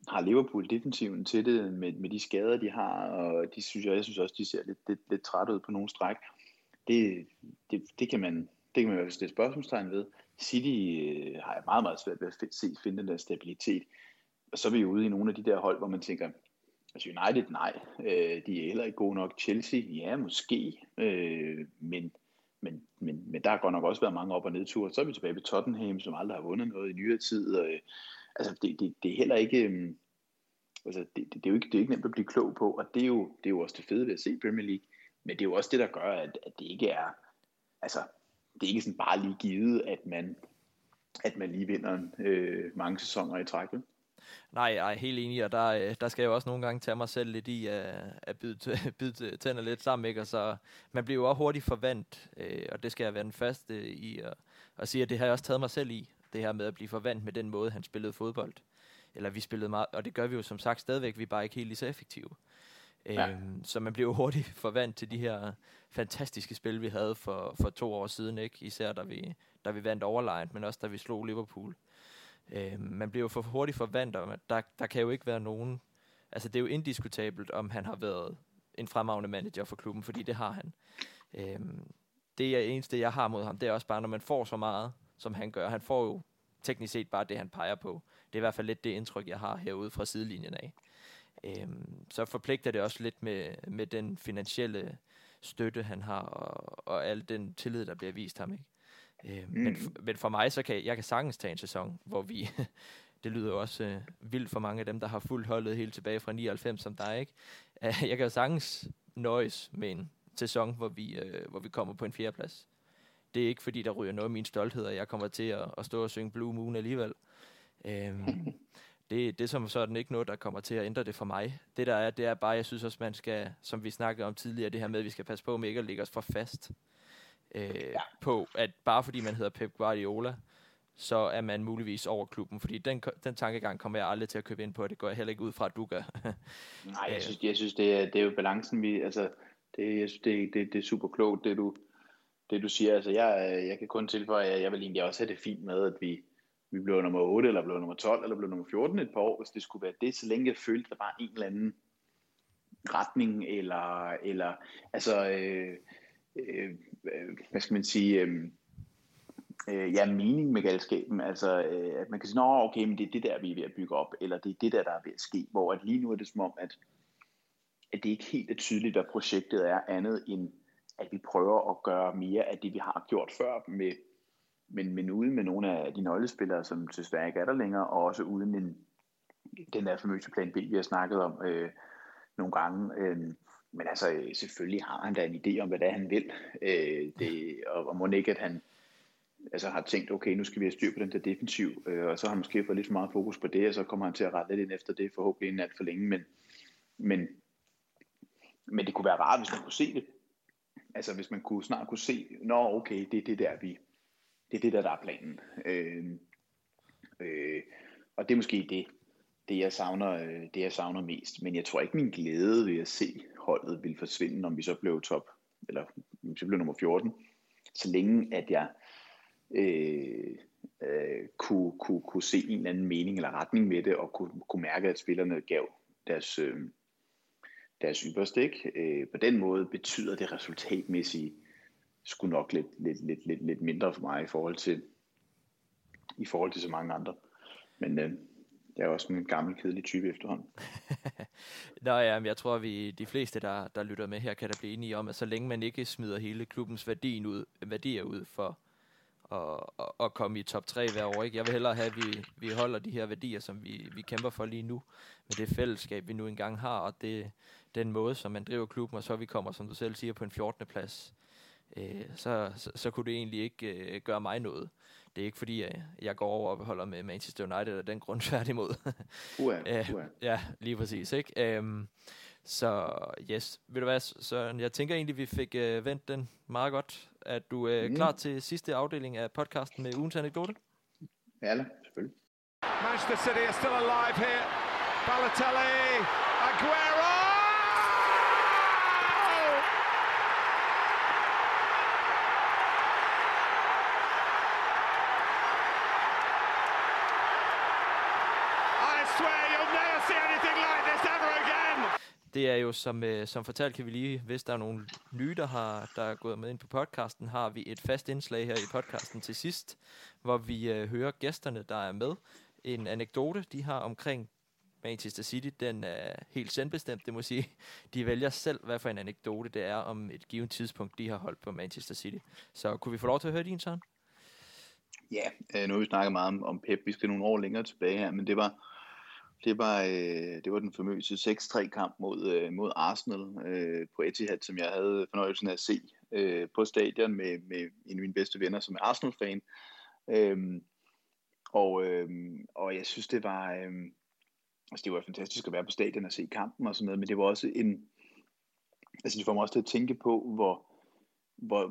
har Liverpool defensiven til det med, med de skader, de har, og de synes jeg, jeg synes også, de ser lidt, lidt, lidt træt ud på nogle stræk. Det, det, det, kan man, det kan man i hvert fald stille spørgsmålstegn ved. City øh, har jeg meget, meget svært ved at se finde den der stabilitet. Og så er vi jo ude i nogle af de der hold, hvor man tænker, altså United, nej, øh, de er heller ikke gode nok. Chelsea, ja, måske, øh, men, men, men, men der har godt nok også været mange op- og nedture. Så er vi tilbage ved Tottenham, som aldrig har vundet noget i nyere tid. Og, øh, altså, det, det, det er heller ikke... Øh, altså, det, det, det, er jo ikke, det er ikke nemt at blive klog på, og det er, jo, det er jo også det fede ved at se Premier League. Men det er jo også det, der gør, at, at det ikke er... Altså, det er ikke sådan bare lige givet, at man, at man lige vinder øh, mange sæsoner i træk. Nej, jeg er helt enig, og der, øh, der skal jeg jo også nogle gange tage mig selv lidt i at, at byde, byde tænder lidt sammen, ikke? Og så man bliver jo også hurtigt forvandt, øh, og det skal jeg være den første i at, at sige, at det har jeg også taget mig selv i, det her med at blive forvandt med den måde, han spillede fodbold. Eller vi spillede meget, og det gør vi jo som sagt stadigvæk, vi er bare ikke helt lige så effektive. Ja. Øhm, så man bliver jo hurtigt forvandt til de her fantastiske spil, vi havde for, for to år siden, ikke? Især da vi, da vi vandt overlegnet, men også da vi slog Liverpool. Øh, man bliver jo for hurtigt forvandt, og der, der kan jo ikke være nogen... Altså, det er jo indiskutabelt, om han har været en fremragende manager for klubben, fordi det har han. Øh, det er eneste, jeg har mod ham, det er også bare, når man får så meget, som han gør. Han får jo teknisk set bare det, han peger på. Det er i hvert fald lidt det indtryk, jeg har herude fra sidelinjen af. Øhm, så forpligter det også lidt med, med den finansielle støtte, han har, og, og al den tillid, der bliver vist ham. Ikke? Øh, mm. men, men for mig, så kan jeg kan sagtens tage en sæson, hvor vi, det lyder jo også øh, vildt for mange af dem, der har fuldt holdet helt tilbage fra 99 som dig, ikke? jeg kan jo sagtens nøjes med en sæson, hvor vi, øh, hvor vi kommer på en fjerdeplads. Det er ikke fordi, der ryger noget af min stolthed, og jeg kommer til at, at stå og synge Blue Moon alligevel. Øhm, det, det er som sådan ikke noget, der kommer til at ændre det for mig. Det der er, det er bare, jeg synes også, man skal, som vi snakkede om tidligere, det her med, at vi skal passe på med ikke at lægge os for fast øh, ja. på, at bare fordi man hedder Pep Guardiola, så er man muligvis over klubben. Fordi den, den tankegang kommer jeg aldrig til at købe ind på, og det går jeg heller ikke ud fra, at du gør. Nej, jeg synes, jeg synes det, er, det er jo balancen, vi, altså, det, jeg synes, det, det, det er super klogt, det du, det du siger. Altså, jeg, jeg kan kun tilføje, at jeg vil egentlig også have det fint med, at vi, vi blev nummer 8, eller blev nummer 12, eller blev nummer 14 et par år, hvis det skulle være det, så længe jeg følte, at der var en eller anden retning, eller, eller altså, øh, Øh, øh, hvad skal man sige, øh, øh, ja, mening med galskaben. Altså, øh, at man kan sige, Nå, okay, men det er det der, vi er ved at bygge op, eller det er det der, der er ved at ske. Hvor at lige nu er det som om, at, at det ikke helt er tydeligt, hvad projektet er andet end, at vi prøver at gøre mere af det, vi har gjort før, med, men, men uden med nogle af de nøglespillere, som desværre ikke er der længere, og også uden en, den der famøse plan B, vi har snakket om øh, nogle gange. Øh, men altså, selvfølgelig har han da en idé om, hvad det er, han vil. Øh, det, og, og må ikke, at han altså, har tænkt, okay, nu skal vi have styr på den der defensiv, øh, og så har han måske fået lidt for meget fokus på det, og så kommer han til at rette lidt ind efter det, forhåbentlig inden alt for længe. Men, men, men det kunne være rart, hvis man kunne se det. Altså, hvis man kunne snart kunne se, nå, okay, det er det der, vi, det er det der, der er planen. Øh, øh, og det er måske det, det jeg savner, øh, det jeg savner mest. Men jeg tror ikke min glæde ved at se holdet ville forsvinde, om vi så blev top, eller om vi så blev nummer 14. Så længe at jeg øh, øh, kunne, kunne, kunne se en eller anden mening eller retning med det, og kunne, kunne mærke, at spillerne gav deres, øh, deres ypperste. Ikke? Øh, på den måde betyder det resultatmæssige skulle nok lidt, lidt, lidt, lidt, lidt mindre for mig i forhold til i forhold til så mange andre. Men øh, jeg er også en gammel, kedelig type efterhånden. Nå ja, men jeg tror, at vi de fleste, der, der lytter med her, kan da blive enige om, at så længe man ikke smider hele klubbens værdien ud, værdier ud for at, at, at komme i top 3 hver år. Ikke? Jeg vil hellere have, at vi, vi holder de her værdier, som vi, vi kæmper for lige nu, med det fællesskab, vi nu engang har, og det, den måde, som man driver klubben, og så vi kommer, som du selv siger, på en 14. plads. Øh, så, så, så kunne det egentlig ikke øh, gøre mig noget. Det er ikke fordi, at jeg går over og holder med Manchester United af den grund tværtimod. Uha, uh, uh. Ja, lige præcis. Ikke? Um, så yes, ved du hvad, så jeg tænker egentlig, vi fik uh, vendt den meget godt. Er du uh, mm. klar til sidste afdeling af podcasten med ugens anekdote? Ja, selvfølgelig. Manchester City are still alive here. Balotelli, Aguero! Det er jo, som, øh, som fortalt kan vi lige, hvis der er nogen nye, der, har, der er gået med ind på podcasten, har vi et fast indslag her i podcasten til sidst, hvor vi øh, hører gæsterne, der er med. En anekdote, de har omkring Manchester City, den er helt selvbestemt, det må sige. De vælger selv, hvad for en anekdote det er om et givet tidspunkt, de har holdt på Manchester City. Så kunne vi få lov til at høre din, Søren? Ja, øh, nu har vi snakket meget om, om Pep. Vi skal nogle år længere tilbage her, men det var, det var, øh, det var den famøse 6-3 kamp mod, øh, mod Arsenal øh, på Etihad, som jeg havde fornøjelsen af at se øh, på stadion med, med en af mine bedste venner, som er Arsenal-fan. Øhm, og, øh, og jeg synes, det var, øh, altså det var fantastisk at være på stadion og se kampen og sådan noget, men det var også en, altså det får mig også til at tænke på, hvor, hvor,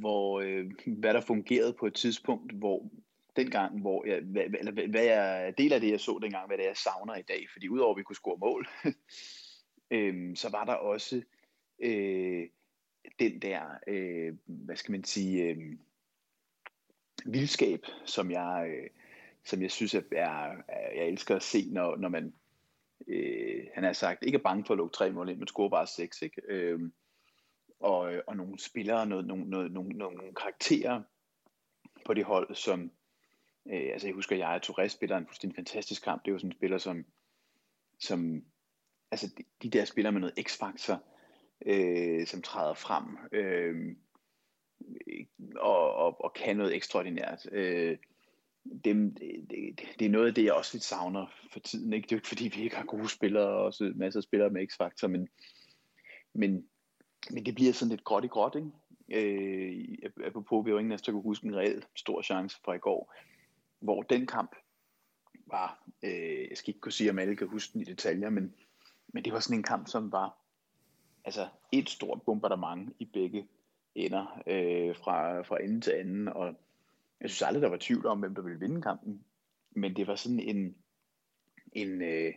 hvor øh, hvad der fungerede på et tidspunkt, hvor dengang, hvor jeg, hvad, eller hvad, hvad jeg del af det, jeg så dengang, hvad det er, jeg savner i dag. Fordi udover at vi kunne score mål, øh, så var der også øh, den der, øh, hvad skal man sige, øh, vildskab, som jeg, øh, som jeg synes, at jeg, jeg elsker at se, når, når man, øh, han har sagt, ikke er bange for at lukke tre mål ind, men score bare seks, ikke? Øh, og, og nogle spillere, noget, nogle, noget, nogle, nogle karakterer på det hold, som, øh, altså jeg husker, jeg og Torres spiller en fuldstændig fantastisk kamp, det er jo sådan en spiller, som, som altså de, de der spillere med noget x-faktor, øh, som træder frem, øh, og, og, og kan noget ekstraordinært. Øh, det, det, det er noget af det, jeg også lidt savner for tiden. Ikke? Det er jo ikke, fordi vi ikke har gode spillere, og også masser af spillere med x-faktor, men, men, men det bliver sådan lidt gråt i gråt, ikke? Øh, apropos, vi har jo ingen af der kunne huske en reel stor chance fra i går, hvor den kamp var, øh, jeg skal ikke kunne sige, om alle kan huske den i detaljer, men, men det var sådan en kamp, som var altså et stort bombardement i begge ender øh, fra, fra ende til anden, og jeg synes aldrig, der var tvivl om, hvem der ville vinde kampen, men det var sådan en, en øh,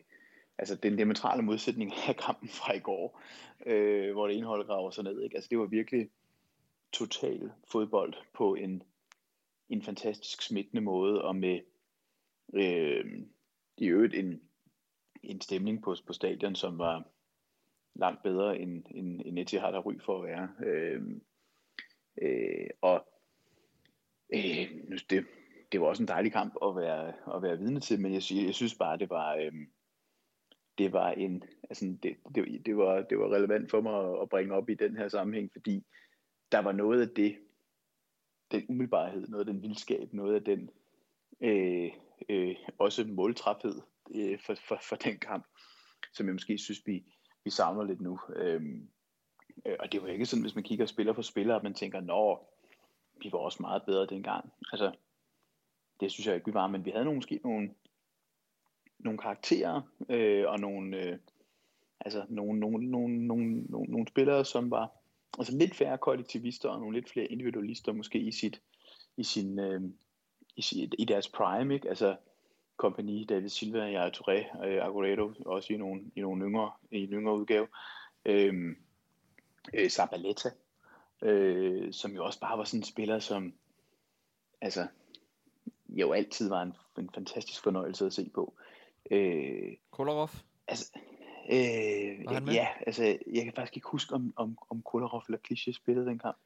altså den diametrale modsætning af kampen fra i går, øh, hvor det ene hold graver sig ned, ikke? altså det var virkelig total fodbold på en, en fantastisk smittende måde, og med øh, i øvrigt en, en stemning på, på stadion, som var langt bedre end, end, end Etihad har ry for at være. Øh, øh, og øh, det, det var også en dejlig kamp at være, at være vidne til, men jeg, jeg synes bare, det var, øh, det var en, altså det, det, det, var, det var relevant for mig at bringe op i den her sammenhæng, fordi der var noget af det, den umiddelbarhed, noget af den vildskab, noget af den øh, øh, også måltræfhed øh, for, for, for den kamp, som jeg måske synes, vi, vi savner lidt nu. Øhm, øh, og det var ikke sådan, hvis man kigger spiller for spiller, at man tænker, nå, vi var også meget bedre dengang. Altså, det synes jeg ikke, vi var, men vi havde nogle, måske nogle, nogle karakterer, øh, og nogle, øh, altså nogle, nogle, nogle, nogle, nogle, nogle spillere, som var altså lidt færre kollektivister, og nogle lidt flere individualister måske i sit, i sin, øh, i, sit, i deres prime, ikke? Altså, kompagni, David Silva, jeg Touré, øh, Aguero, også i nogle, i nogle yngre, i en yngre udgave. Øh, øh, Zabaleta, øh, som jo også bare var sådan en spiller, som altså, jo altid var en, en fantastisk fornøjelse at se på. Øh, Kolarov? Altså, øh, ja, altså, jeg kan faktisk ikke huske, om, om, om Kolarov eller Kliché spillede den kamp.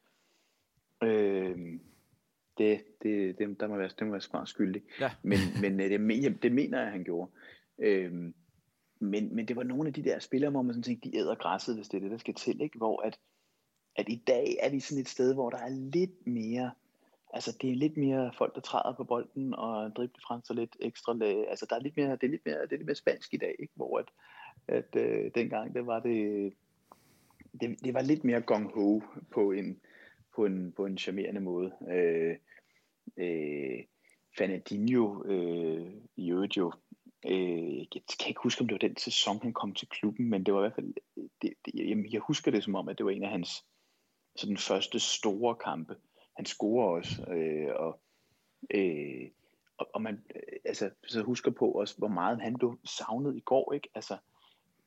Øh, det, det, det, der må være, det må være smart skyldig. Ja. Men, men øh, det, det mener jeg, han gjorde. Øhm, men, men det var nogle af de der spillere, hvor man sådan tænkte, de æder græsset, hvis det er det, der skal til. Ikke? Hvor at, at i dag er vi sådan et sted, hvor der er lidt mere, altså det er lidt mere folk, der træder på bolden og dribler frem så lidt ekstra. Altså der er lidt mere, det er lidt mere, det er lidt mere spansk i dag, ikke? hvor at, at øh, dengang, det var det, det, det var lidt mere gong-ho på en, på en, på en charmerende måde. Øh, øh, Fanadinho øh, i øvrigt jo, øh, jeg kan ikke huske, om det var den sæson, han kom til klubben, men det var i hvert fald, det, det, jeg, jeg husker det som om, at det var en af hans sådan første store kampe. Han scorer også, øh, og, øh, og, og man øh, altså, så husker på også, hvor meget han blev savnet i går, ikke? Altså, øh,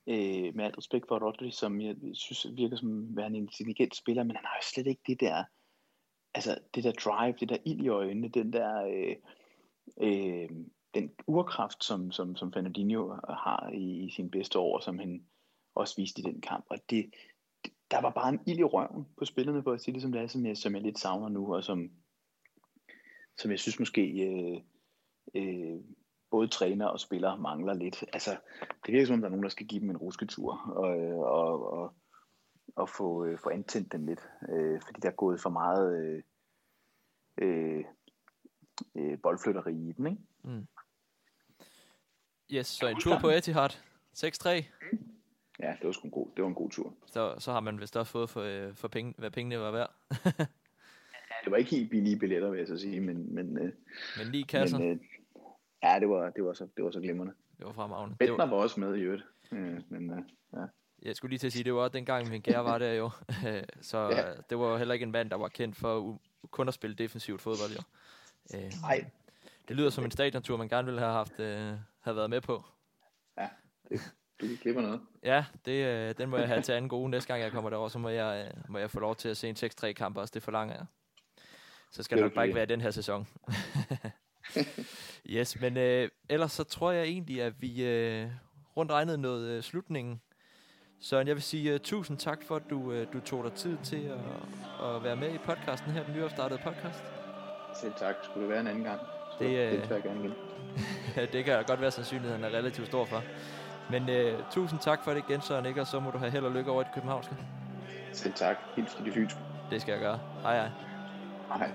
Øh, med alt respekt for Rodri, som jeg synes virker som være en intelligent spiller, men han har jo slet ikke det der, altså det der drive, det der ild i øjnene, den der, øh, øh, den urkraft, som, som, som Fernandinho har i, i sin bedste år, som han også viste i den kamp. Og det, der var bare en ild i røven på spillerne, for at sige det som det er, som jeg, som jeg lidt savner nu, og som, som jeg synes måske øh, øh, både træner og spillere mangler lidt. Altså, det virker som om, der er nogen, der skal give dem en rusketur, og, og, og, og få, øh, få antændt den lidt, øh, fordi der er gået for meget øh, øh, øh, boldflytteri i den, ikke? Mm. Yes, så en tur på Etihad. 6-3. Ja, det var sgu en god, det var en god tur. Så, så har man vist også fået for, øh, for penge, hvad pengene var værd. Det var ikke helt billige billetter, vil jeg så sige, men, men, øh, Men lige kasser, men øh, ja, det var, det var, så, det var så glimrende. det var fremragende. Det Bentner var, var også med i øvrigt, øh, men øh, ja. jeg skulle lige til at sige, det var også dengang min gære var der jo. så Ja. ja. det var jo heller ikke en mand, der var kendt for kun at spille defensivt fodbold jo. Øh, Ej, det lyder som en stadiontur, man gerne ville have haft øh, have været med på. du klipper noget. Ja, det, øh, den må jeg have til anden gode næste gang, jeg kommer derover. Så må jeg, øh, må jeg få lov til at se en 6-3 kamp også. Det forlanger jeg. Så skal Det det nok bare ikke være den her sæson. yes, men øh, ellers så tror jeg egentlig, at vi øh, rundt regnet noget øh, slutningen. Søren, jeg vil sige uh, tusind tak for, at du, uh, du tog dig tid til at, at være med i podcasten her, den nyopstartede podcast. Selv tak. Skulle det være en anden gang, så Det, det, øh, deltager jeg gerne igen. det kan godt være, sandsynligheden er relativt stor for. Men uh, tusind tak for det igen, Søren, ikke? og så må du have held og lykke over i det københavnske. Selv tak. Hils til de fynske. Det skal jeg gøre. Hej hej. Hej.